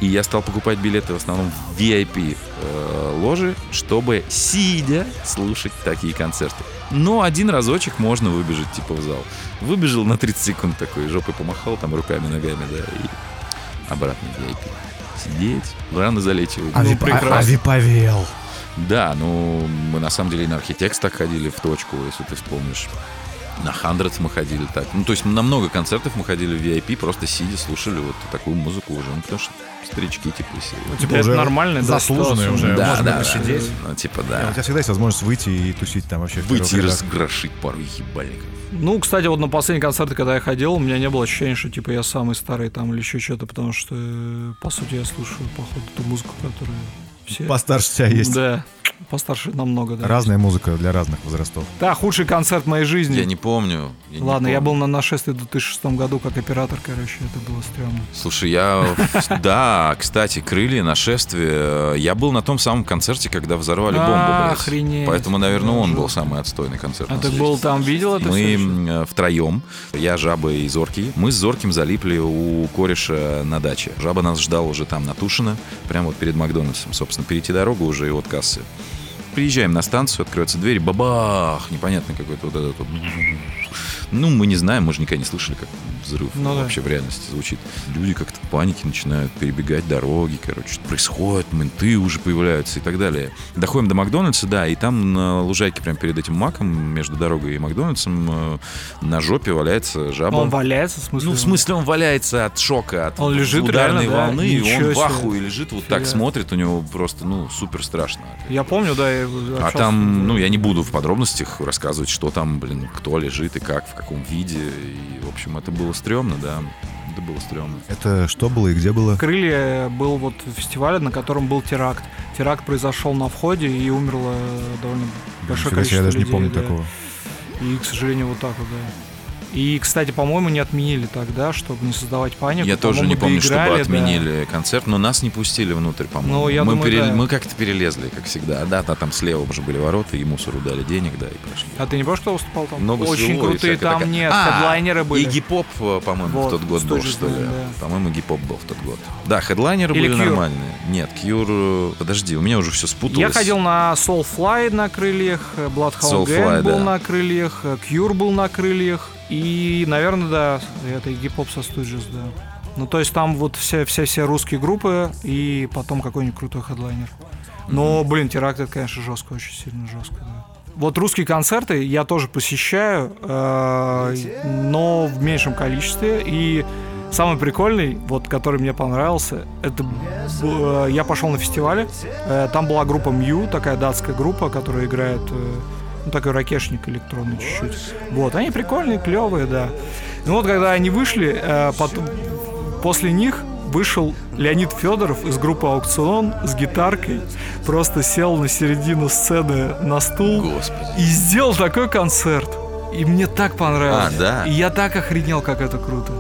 Speaker 1: И я стал покупать билеты в основном в VIP э, ложи, чтобы сидя слушать такие концерты. Но один разочек можно выбежать типа в зал. Выбежал на 30 секунд такой, жопой помахал там руками, ногами, да, и обратно в VIP. Сидеть, рано залечь. и
Speaker 3: А,
Speaker 2: Ну,
Speaker 3: а- а виповел.
Speaker 1: да, ну, мы на самом деле и на Архитекс так ходили в точку, если ты вспомнишь. На Хандред мы ходили так. Ну, то есть на много концертов мы ходили в VIP, просто сидя, слушали вот такую музыку уже. Ну, потому что старички типа и все.
Speaker 3: Типа
Speaker 2: Да, это
Speaker 3: уже
Speaker 2: нормально, да,
Speaker 3: заслуженный
Speaker 2: ситуация.
Speaker 3: уже.
Speaker 2: Да,
Speaker 3: можно
Speaker 1: да,
Speaker 3: посидеть.
Speaker 1: Ну, типа,
Speaker 3: У
Speaker 1: да.
Speaker 3: тебя всегда есть возможность выйти и тусить там вообще.
Speaker 1: Выйти и разгрошить пару ебальников.
Speaker 2: Ну, кстати, вот на последний концерт, когда я ходил, у меня не было ощущения, что типа я самый старый там или еще что-то, потому что, э, по сути, я слушаю, походу, ту музыку, которую все...
Speaker 3: Постарше тебя есть.
Speaker 2: Да, постарше намного, да.
Speaker 3: Разная музыка для разных возрастов.
Speaker 2: Да, худший концерт моей жизни.
Speaker 1: Я не помню. я не
Speaker 2: Ладно, я
Speaker 1: помню.
Speaker 2: был на нашествии в 2006 году как оператор, короче, это было стрёмно.
Speaker 1: Слушай, я... (laughs) Да, кстати, крылья, нашествие. Я был на том самом концерте, когда взорвали бомбу, блядь.
Speaker 2: охренеть.
Speaker 1: Поэтому, наверное, он был самый отстойный концерт.
Speaker 2: А ты был там, видел это
Speaker 1: Мы э, втроем, я, Жаба и Зоркий, мы с Зорким залипли у кореша на даче. Жаба нас ждал уже там на Тушино, прямо вот перед Макдональдсом, собственно, перейти дорогу уже и от кассы. Приезжаем на станцию, открываются двери, бабах, непонятно какой-то вот этот вот. Ну, мы не знаем, мы же никогда не слышали, как взрыв
Speaker 2: Ну да.
Speaker 1: вообще в реальности звучит. Люди как-то в панике начинают перебегать дороги, короче, что происходит, менты уже появляются и так далее. Доходим до Макдональдса, да, и там на лужайке прямо перед этим маком, между дорогой и Макдональдсом, э, на жопе валяется жаба.
Speaker 2: Он валяется, в смысле?
Speaker 1: Ну, в смысле, он валяется от шока, от
Speaker 2: Он лежит
Speaker 1: ударной
Speaker 2: реально, да?
Speaker 1: волны, и
Speaker 2: Ничего
Speaker 1: он в ахуе лежит, вот так
Speaker 2: Фига.
Speaker 1: смотрит, у него просто, ну, супер страшно.
Speaker 2: Я помню, да, я
Speaker 1: А там, ну, я не буду в подробностях рассказывать, что там, блин, кто лежит и как, в каком виде. И, в общем, это было стрёмно, да. Это было стрёмно.
Speaker 3: Это что было и где было?
Speaker 2: Крылья был вот фестиваль, на котором был теракт. Теракт произошел на входе и умерло довольно большое
Speaker 3: себе,
Speaker 2: количество
Speaker 3: я даже не
Speaker 2: людей,
Speaker 3: помню
Speaker 2: да.
Speaker 3: такого.
Speaker 2: И, к сожалению, вот так вот, да. И, кстати, по-моему, не отменили тогда, чтобы не создавать панику.
Speaker 1: Я тоже не помню, чтобы
Speaker 2: доиграли, да.
Speaker 1: отменили концерт, но нас не пустили внутрь, по-моему.
Speaker 2: Ну, я
Speaker 1: мы,
Speaker 2: думаю, да.
Speaker 1: мы как-то перелезли, как всегда. Да, да, там слева уже были ворота, ему сору дали денег, да, и пошли.
Speaker 2: А ты не помнишь, кто выступал там?
Speaker 1: Много
Speaker 2: Очень
Speaker 1: и
Speaker 2: крутые там
Speaker 1: такая-
Speaker 2: нет,
Speaker 1: А,
Speaker 2: хедлайнеры были.
Speaker 1: И гип-поп, э, по-моему,
Speaker 2: Вот,
Speaker 1: в тот год был, что ли.
Speaker 2: да.
Speaker 1: По-моему, гип-поп был в тот год. Да, хедлайнеры
Speaker 2: Или
Speaker 1: были
Speaker 2: Cure.
Speaker 1: нормальные. Нет, Кьюр... э, Подожди, у меня уже все спуталось.
Speaker 2: Я ходил на Soulfly на крыльях, Bloodhound
Speaker 1: Soulfly,
Speaker 2: Gang был
Speaker 1: да.
Speaker 2: на крыльях, Cure был на крыльях, и, наверное, да, это гип-хоп со Stooges, да. Ну, то есть там вот все, все, все русские группы и потом какой-нибудь крутой хедлайнер. Но, блин, теракт это, конечно, жестко, очень сильно жестко, да. Вот русские концерты я тоже посещаю, э, но в меньшем количестве. И самый прикольный, вот который мне понравился, это э, я пошел на фестивале. э, Там была группа Мью, такая датская группа, которая играет э, ну, такой ракешник электронный чуть-чуть. Вот, они прикольные, клевые, да. Ну вот, когда они вышли, э, потом- после них вышел Леонид Федоров из группы Аукцион с гитаркой, просто сел на середину сцены на стул
Speaker 1: Господи.
Speaker 2: и сделал такой концерт. И мне так понравилось.
Speaker 1: А, да?
Speaker 2: И я так охренел, как это круто.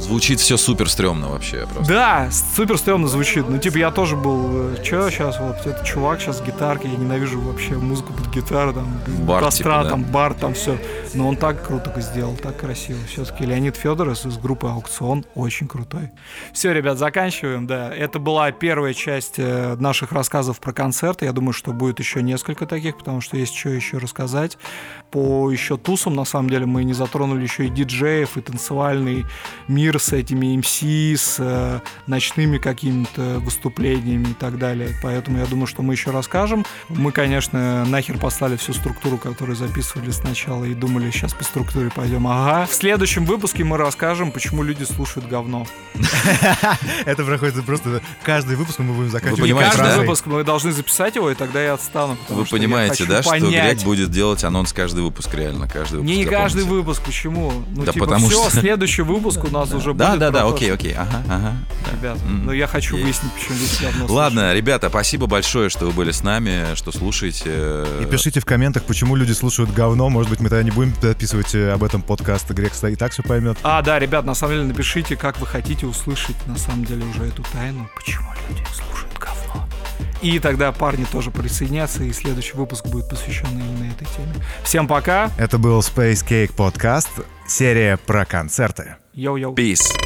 Speaker 1: Звучит все супер стрёмно вообще просто.
Speaker 2: Да, супер стрёмно звучит. Ну, типа, я тоже был, э, чё сейчас, вот, этот чувак сейчас с гитаркой, я ненавижу вообще музыку под гитару, там,
Speaker 1: Бар,
Speaker 2: костра,
Speaker 1: типа, да?
Speaker 2: там, бар, там все. Но он так круто сделал, так красиво. Все-таки Леонид Федоров из группы Аукцион очень крутой. Все, ребят, заканчиваем, да. Это была первая часть э, наших рассказов про концерты. Я думаю, что будет еще несколько таких, потому что есть что еще рассказать. По еще тусам, на самом деле, мы не затронули еще и диджеев, и танцевальный мир с этими МС, с э, ночными какими-то выступлениями и так далее. Поэтому я думаю, что мы еще расскажем. Мы, конечно, нахер послали всю структуру, которую записывали сначала, и думали, сейчас по структуре пойдем. Ага. В следующем выпуске мы расскажем, почему люди слушают говно. (laughs)
Speaker 3: Это проходит просто каждый выпуск мы будем заканчивать.
Speaker 1: Вы понимаете,
Speaker 2: Каждый выпуск мы должны записать его, и тогда я отстану.
Speaker 1: Вы понимаете, да, что. Грек будет делать анонс каждый выпуск, реально, каждый выпуск.
Speaker 2: Не, каждый выпуск. Почему? Ну,
Speaker 1: Да
Speaker 2: типа,
Speaker 1: потому
Speaker 2: все,
Speaker 1: что-
Speaker 2: следующий выпуск у нас (laughs) уже
Speaker 1: Да,
Speaker 2: будет
Speaker 1: да, да,
Speaker 2: то,
Speaker 1: окей, окей, ага, ага. да.
Speaker 2: Ребята,
Speaker 1: М,
Speaker 2: но я хочу
Speaker 1: есть.
Speaker 2: выяснить, почему здесь говно
Speaker 1: Ладно, ребята, спасибо большое, что вы были с нами, что слушаете.
Speaker 3: И пишите в комментах, почему люди слушают говно. Может быть, мы тогда не будем записывать э, об этом подкаст. Грек и так все поймет.
Speaker 2: А, да, ребят, на самом деле напишите, как вы хотите услышать на самом деле уже эту тайну, почему люди слушают говно. И тогда парни тоже присоединятся, и следующий выпуск будет посвящен именно этой теме. Всем пока.
Speaker 3: Это был Space Cake подкаст, серия про концерты.
Speaker 4: Yo, yo. Peace.